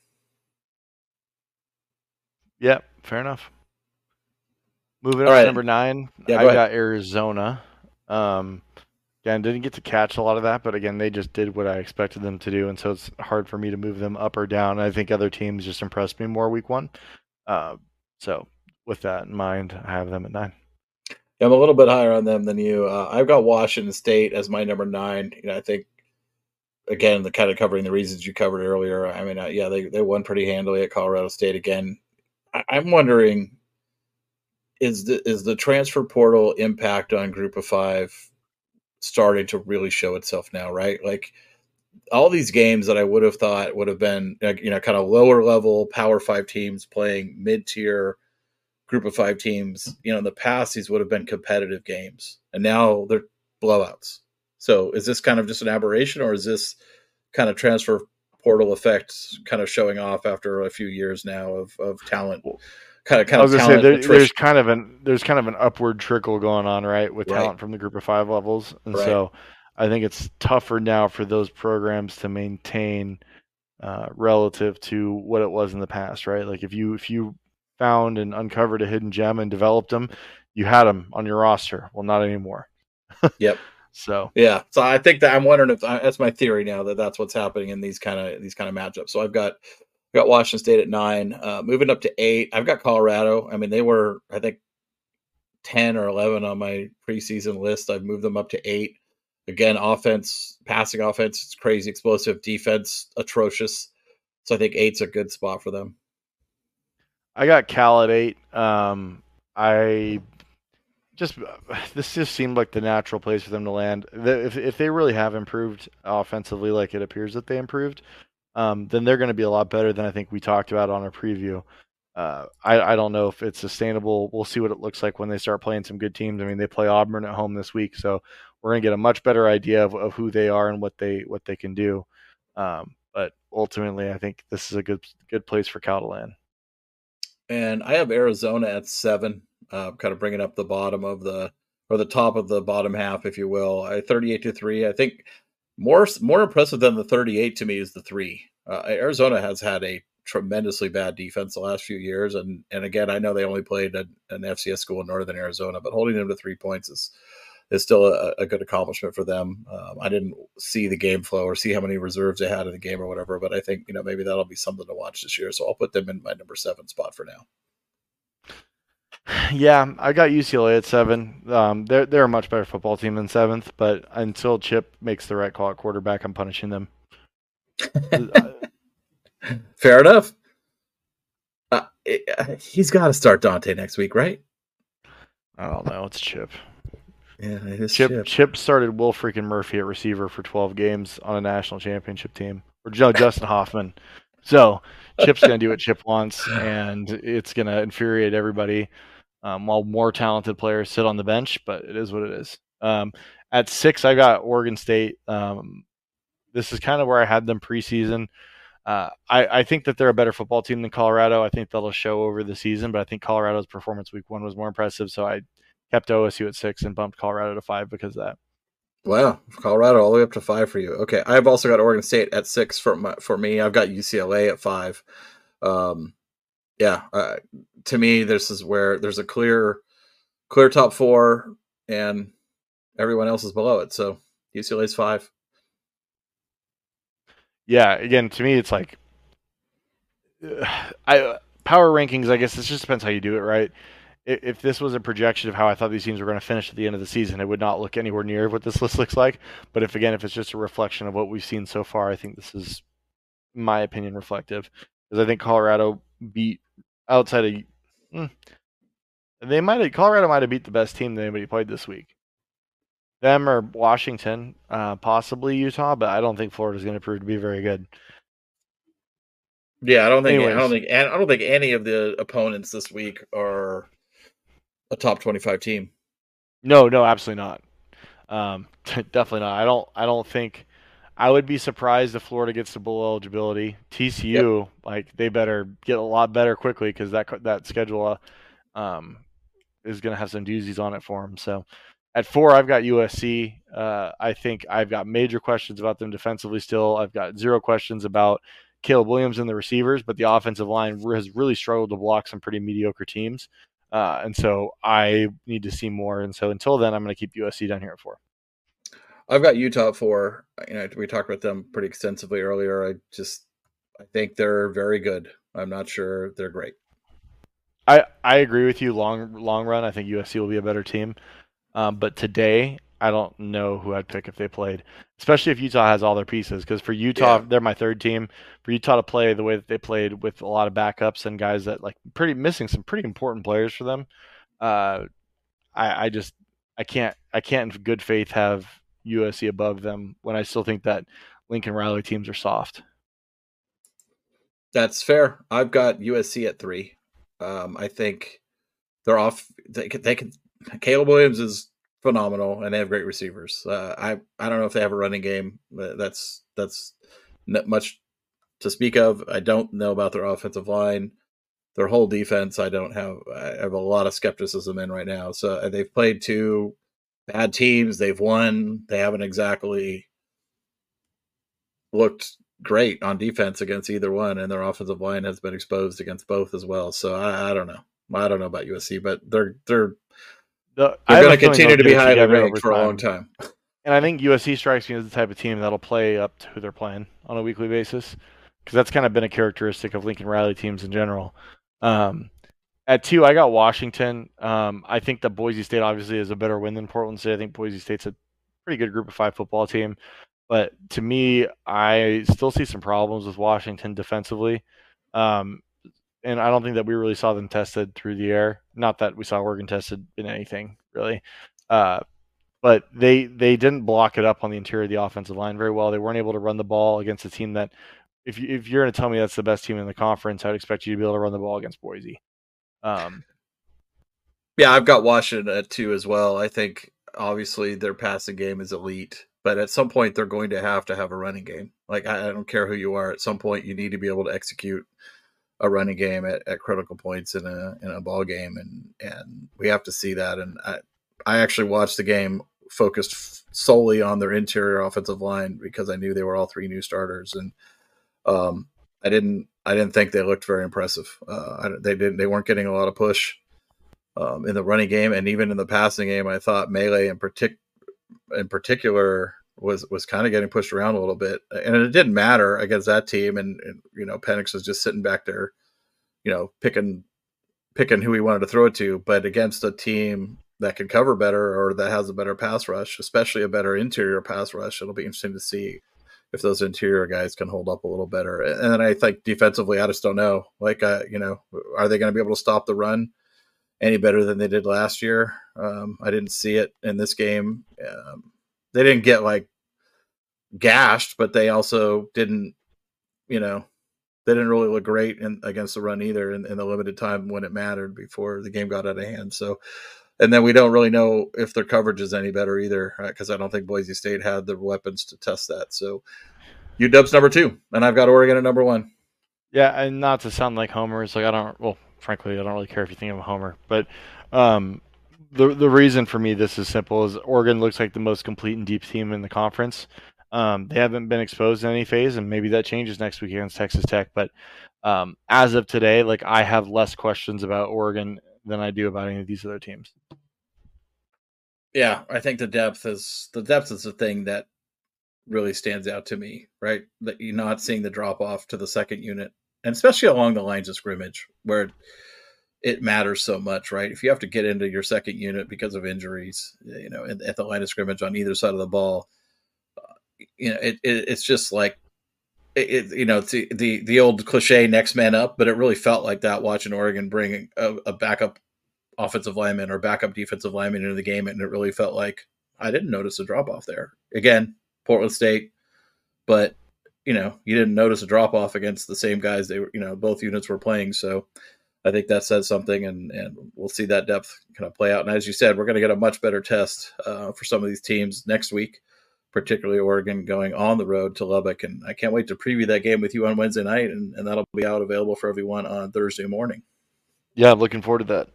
Speaker 8: Yeah, fair enough. Moving
Speaker 7: All
Speaker 8: up
Speaker 7: right.
Speaker 8: to number nine,
Speaker 7: Yeah,
Speaker 8: I
Speaker 7: go
Speaker 8: got Arizona. Um, again, didn't get to catch a lot of that, but again, they just did what I expected them to do, and so it's hard for me to move them up or down. I think other teams just impressed me more week one. Uh, so with that in mind, I have them at nine.
Speaker 7: I'm a little bit higher on them than you. Uh, I've got Washington State as my number nine. You know, I think again the kind of covering the reasons you covered earlier. I mean, uh, yeah, they they won pretty handily at Colorado State again. I, I'm wondering is the is the transfer portal impact on Group of Five starting to really show itself now? Right, like all these games that I would have thought would have been you know kind of lower level Power Five teams playing mid tier group of five teams, you know, in the past these would have been competitive games, and now they're blowouts. So is this kind of just an aberration, or is this kind of transfer portal effect kind of showing off after a few years now of, of talent? Kind of, kind
Speaker 8: I was
Speaker 7: of
Speaker 8: gonna say there, there's kind of an there's kind of an upward trickle going on, right, with
Speaker 7: Right.
Speaker 8: talent from the group of five levels, and
Speaker 7: Right.
Speaker 8: so I think it's tougher now for those programs to maintain uh, relative to what it was in the past, right? Like if you if you found and uncovered a hidden gem and developed them, you had them on your roster. Well, not anymore.
Speaker 7: Yep.
Speaker 8: So
Speaker 7: Yeah, so I think that I'm wondering if uh, that's my theory now that that's what's happening in these kind of these kind of matchups. So I've got got Washington State at nine, uh, moving up to eight. I've got Colorado. I mean, they were I think ten or eleven on my preseason list. I've moved them up to eight. Again, offense, passing offense, it's crazy explosive. Defense, atrocious. So I think eight's a good spot for them.
Speaker 8: I got Cal at eight. Um, I just this just seemed like the natural place for them to land. If if they really have improved offensively, like it appears that they improved, um, then they're going to be a lot better than I think we talked about on our preview. Uh, I, I don't know if it's sustainable. We'll see what it looks like when they start playing some good teams. I mean, they play Auburn at home this week, so we're going to get a much better idea of, of who they are and what they what they can do. Um, but ultimately, I think this is a good good place for land.
Speaker 7: And I have Arizona at seven, uh, kind of bringing up the bottom of the or the top of the bottom half, if you will. I thirty-eight to three. I think more more impressive than the thirty-eight to me is the three. Uh, Arizona has had a tremendously bad defense the last few years, and and again, I know they only played an FCS school in Northern Arizona, but holding them to three points is is still a, a good accomplishment for them. Um, I didn't see the game flow or see how many reserves they had in the game or whatever, but I think you know maybe that'll be something to watch this year. So I'll put them in my number seven spot for now.
Speaker 8: Yeah, I got UCLA at seven. Um, they're they're a much better football team than seventh, but until Chip makes the right call at quarterback, I'm punishing them.
Speaker 7: Fair enough. Uh, he's got to start Dante next week, right?
Speaker 8: I don't know. It's Chip.
Speaker 7: Yeah,
Speaker 8: Chip.
Speaker 7: Chip.
Speaker 8: Chip started Will freaking Murphy at receiver for 12 games on a national championship team, or no, Justin Hoffman. So Chip's gonna do what Chip wants, and it's gonna infuriate everybody. Um, while more talented players sit on the bench, but it is what it is. Um, at six, I got Oregon State. Um, this is kind of where I had them preseason. Uh, I, I, think that they're a better football team than Colorado. I think that'll show over the season, but I think Colorado's performance week one was more impressive. So I kept OSU at six and bumped Colorado to five because of that.
Speaker 7: Wow, Colorado all the way up to five for you. Okay, I've also got Oregon State at six for my, for me. I've got UCLA at five. Um, yeah, uh, to me, this is where there's a clear, clear top four, and everyone else is below it. So UCLA's five.
Speaker 8: Yeah, again, to me, it's like I power rankings. I guess it just depends how you do it, right? If this was a projection of how I thought these teams were going to finish at the end of the season, it would not look anywhere near what this list looks like. But if again, if it's just a reflection of what we've seen so far, I think this is, my opinion, reflective. Because I think Colorado beat outside of, hmm, they might have Colorado might have beat the best team that anybody played this week. Them or Washington, uh, possibly Utah, but I don't think Florida is going to prove to be very good.
Speaker 7: Yeah, I don't think Anyways. I don't think I don't think any of the opponents this week are a top 25 team.
Speaker 8: No, no, absolutely not. Um, definitely not. I don't. I don't think. I would be surprised if Florida gets to bowl eligibility. TCU, yep. like they better get a lot better quickly because that that schedule uh, um, is going to have some doozies on it for them. So at four, I've got USC. Uh, I think I've got major questions about them defensively still. I've got zero questions about Caleb Williams and the receivers, but the offensive line has really struggled to block some pretty mediocre teams. Uh, and so I need to see more. And so until then, I'm going to keep USC down here at four.
Speaker 7: I've got Utah at four. You know, we talked about them pretty extensively earlier. I just, I think they're very good. I'm not sure they're great.
Speaker 8: I, I agree with you. Long long run, I think USC will be a better team. Um, but today, I don't know who I'd pick if they played, especially if Utah has all their pieces. Because for Utah, yeah. they're my third team. For Utah to play the way that they played with a lot of backups and guys that like pretty missing some pretty important players for them, uh, I, I just I can't I can't in good faith have USC above them when I still think that Lincoln Riley teams are soft.
Speaker 7: That's fair. I've got USC at three. Um, I think they're off. They they can. Caleb Williams is phenomenal, and they have great receivers. Uh, I I don't know if they have a running game. That's that's not much to speak of. I don't know about their offensive line, their whole defense. I don't have. I have a lot of skepticism in right now. So uh, they've played two bad teams. They've won. They haven't exactly looked great on defense against either one, and their offensive line has been exposed against both as well. So I, I don't know. I don't know about USC, but they're they're the, they're going to continue to be high highly ranked for a long time.
Speaker 8: And I think USC strikes me as the type of team that'll play up to who they're playing on a weekly basis, because that's kind of been a characteristic of Lincoln Riley teams in general. Um, at two, I got Washington. Um, I think that Boise State obviously is a better win than Portland State. I think Boise State's a pretty good group of five football team. But to me, I still see some problems with Washington defensively. Um, and I don't think that we really saw them tested through the air. Not that we saw Oregon tested in anything really. Uh, but they they didn't block it up on the interior of the offensive line very well. They weren't able to run the ball against a team that, if you, if you're going to tell me that's the best team in the conference, I'd expect you to be able to run the ball against Boise. Um,
Speaker 7: yeah, I've got Washington at two as well. I think obviously their passing game is elite, but at some point they're going to have to have a running game. Like I, I don't care who you are, at some point you need to be able to execute a running game at, at critical points in a in a ball game, and and we have to see that. And I I actually watched the game focused solely on their interior offensive line because I knew they were all three new starters, and um, I didn't I didn't think they looked very impressive. Uh, I, they didn't they weren't getting a lot of push um, in the running game, and even in the passing game, I thought melee in partic- in particular was was kind of getting pushed around a little bit, and it didn't matter against that team. And, and you know, Penix was just sitting back there, you know, picking picking who he wanted to throw it to. But against a team that can cover better or that has a better pass rush, especially a better interior pass rush, it'll be interesting to see if those interior guys can hold up a little better. And then I think defensively, I just don't know. Like, uh, you know, are they going to be able to stop the run any better than they did last year? Um, I didn't see it in this game. Um, they didn't get like gashed, but they also didn't, you know, they didn't really look great in, against the run either in, in, the limited time when it mattered before the game got out of hand. So, and then we don't really know if their coverage is any better either because right? I don't think Boise State had the weapons to test that. So, UW's number two, and I've got Oregon at number one.
Speaker 8: Yeah, and not to sound like Homer, it's like I don't. Well, frankly, I don't really care if you think I'm a Homer, but um, the the reason for me this is simple is Oregon looks like the most complete and deep team in the conference. Um, they haven't been exposed in any phase, and maybe that changes next week against Texas Tech. But um, as of today, like I have less questions about Oregon than I do about any of these other teams.
Speaker 7: Yeah, I think the depth is the depth is the thing that really stands out to me, right? That you're not seeing the drop off to the second unit, and especially along the lines of scrimmage where it matters so much, right? If you have to get into your second unit because of injuries, you know, at the line of scrimmage on either side of the ball, you know, it, it it's just like it, you know, the, the, the old cliche next man up, but it really felt like that watching Oregon bring a, a, backup offensive lineman or backup defensive lineman into the game, and it really felt like I didn't notice a drop off there. Again, Portland State, but you know, you didn't notice a drop off against the same guys. They were, you know, both units were playing, so I think that says something, and and we'll see that depth kind of play out. And as you said, we're going to get a much better test uh, for some of these teams next week particularly Oregon going on the road to Lubbock. And I can't wait to preview that game with you on Wednesday night, and, and that'll be out available for everyone on Thursday morning.
Speaker 8: Yeah, I'm looking forward to that.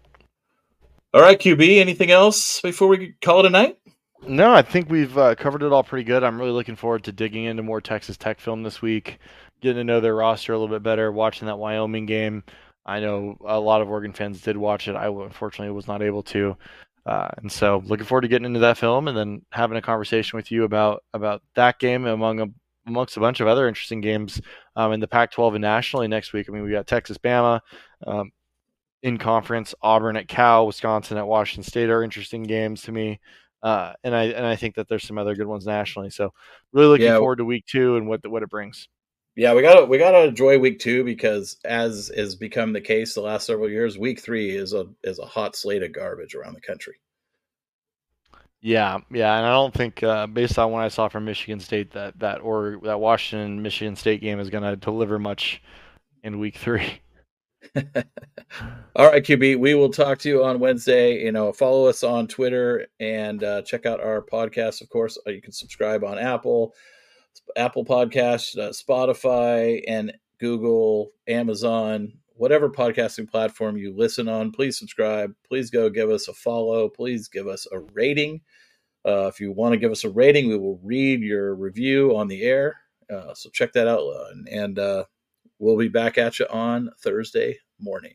Speaker 7: All right, QB, anything else before we call it a night?
Speaker 8: No, I think we've uh, covered it all pretty good. I'm really looking forward to digging into more Texas Tech film this week, getting to know their roster a little bit better, watching that Wyoming game. I know a lot of Oregon fans did watch it. I unfortunately was not able to. Uh, and so, looking forward to getting into that film and then having a conversation with you about about that game among a, amongst a bunch of other interesting games um, in the Pac-12 and nationally next week. I mean, we got Texas, Bama um, in conference, Auburn at Cal, Wisconsin at Washington State are interesting games to me. Uh, and I and I think that there's some other good ones nationally. So, really looking yeah. forward to week two and what the, what it brings.
Speaker 7: Yeah, we gotta we got to enjoy week two because, as has become the case the last several years, week three is a is a hot slate of garbage around the country.
Speaker 8: Yeah, yeah, and I don't think, uh, based on what I saw from Michigan State, that that or that Washington Michigan State game is going to deliver much in week three.
Speaker 7: All right, QB, we will talk to you on Wednesday. You know, follow us on Twitter and uh, check out our podcast. Of course, you can subscribe on Apple. Apple Podcast, uh, Spotify, and Google, Amazon, whatever podcasting platform you listen on. Please subscribe. Please go give us a follow. Please give us a rating. Uh, if you want to give us a rating, we will read your review on the air. Uh, so check that out. And, and uh, we'll be back at you on Thursday morning.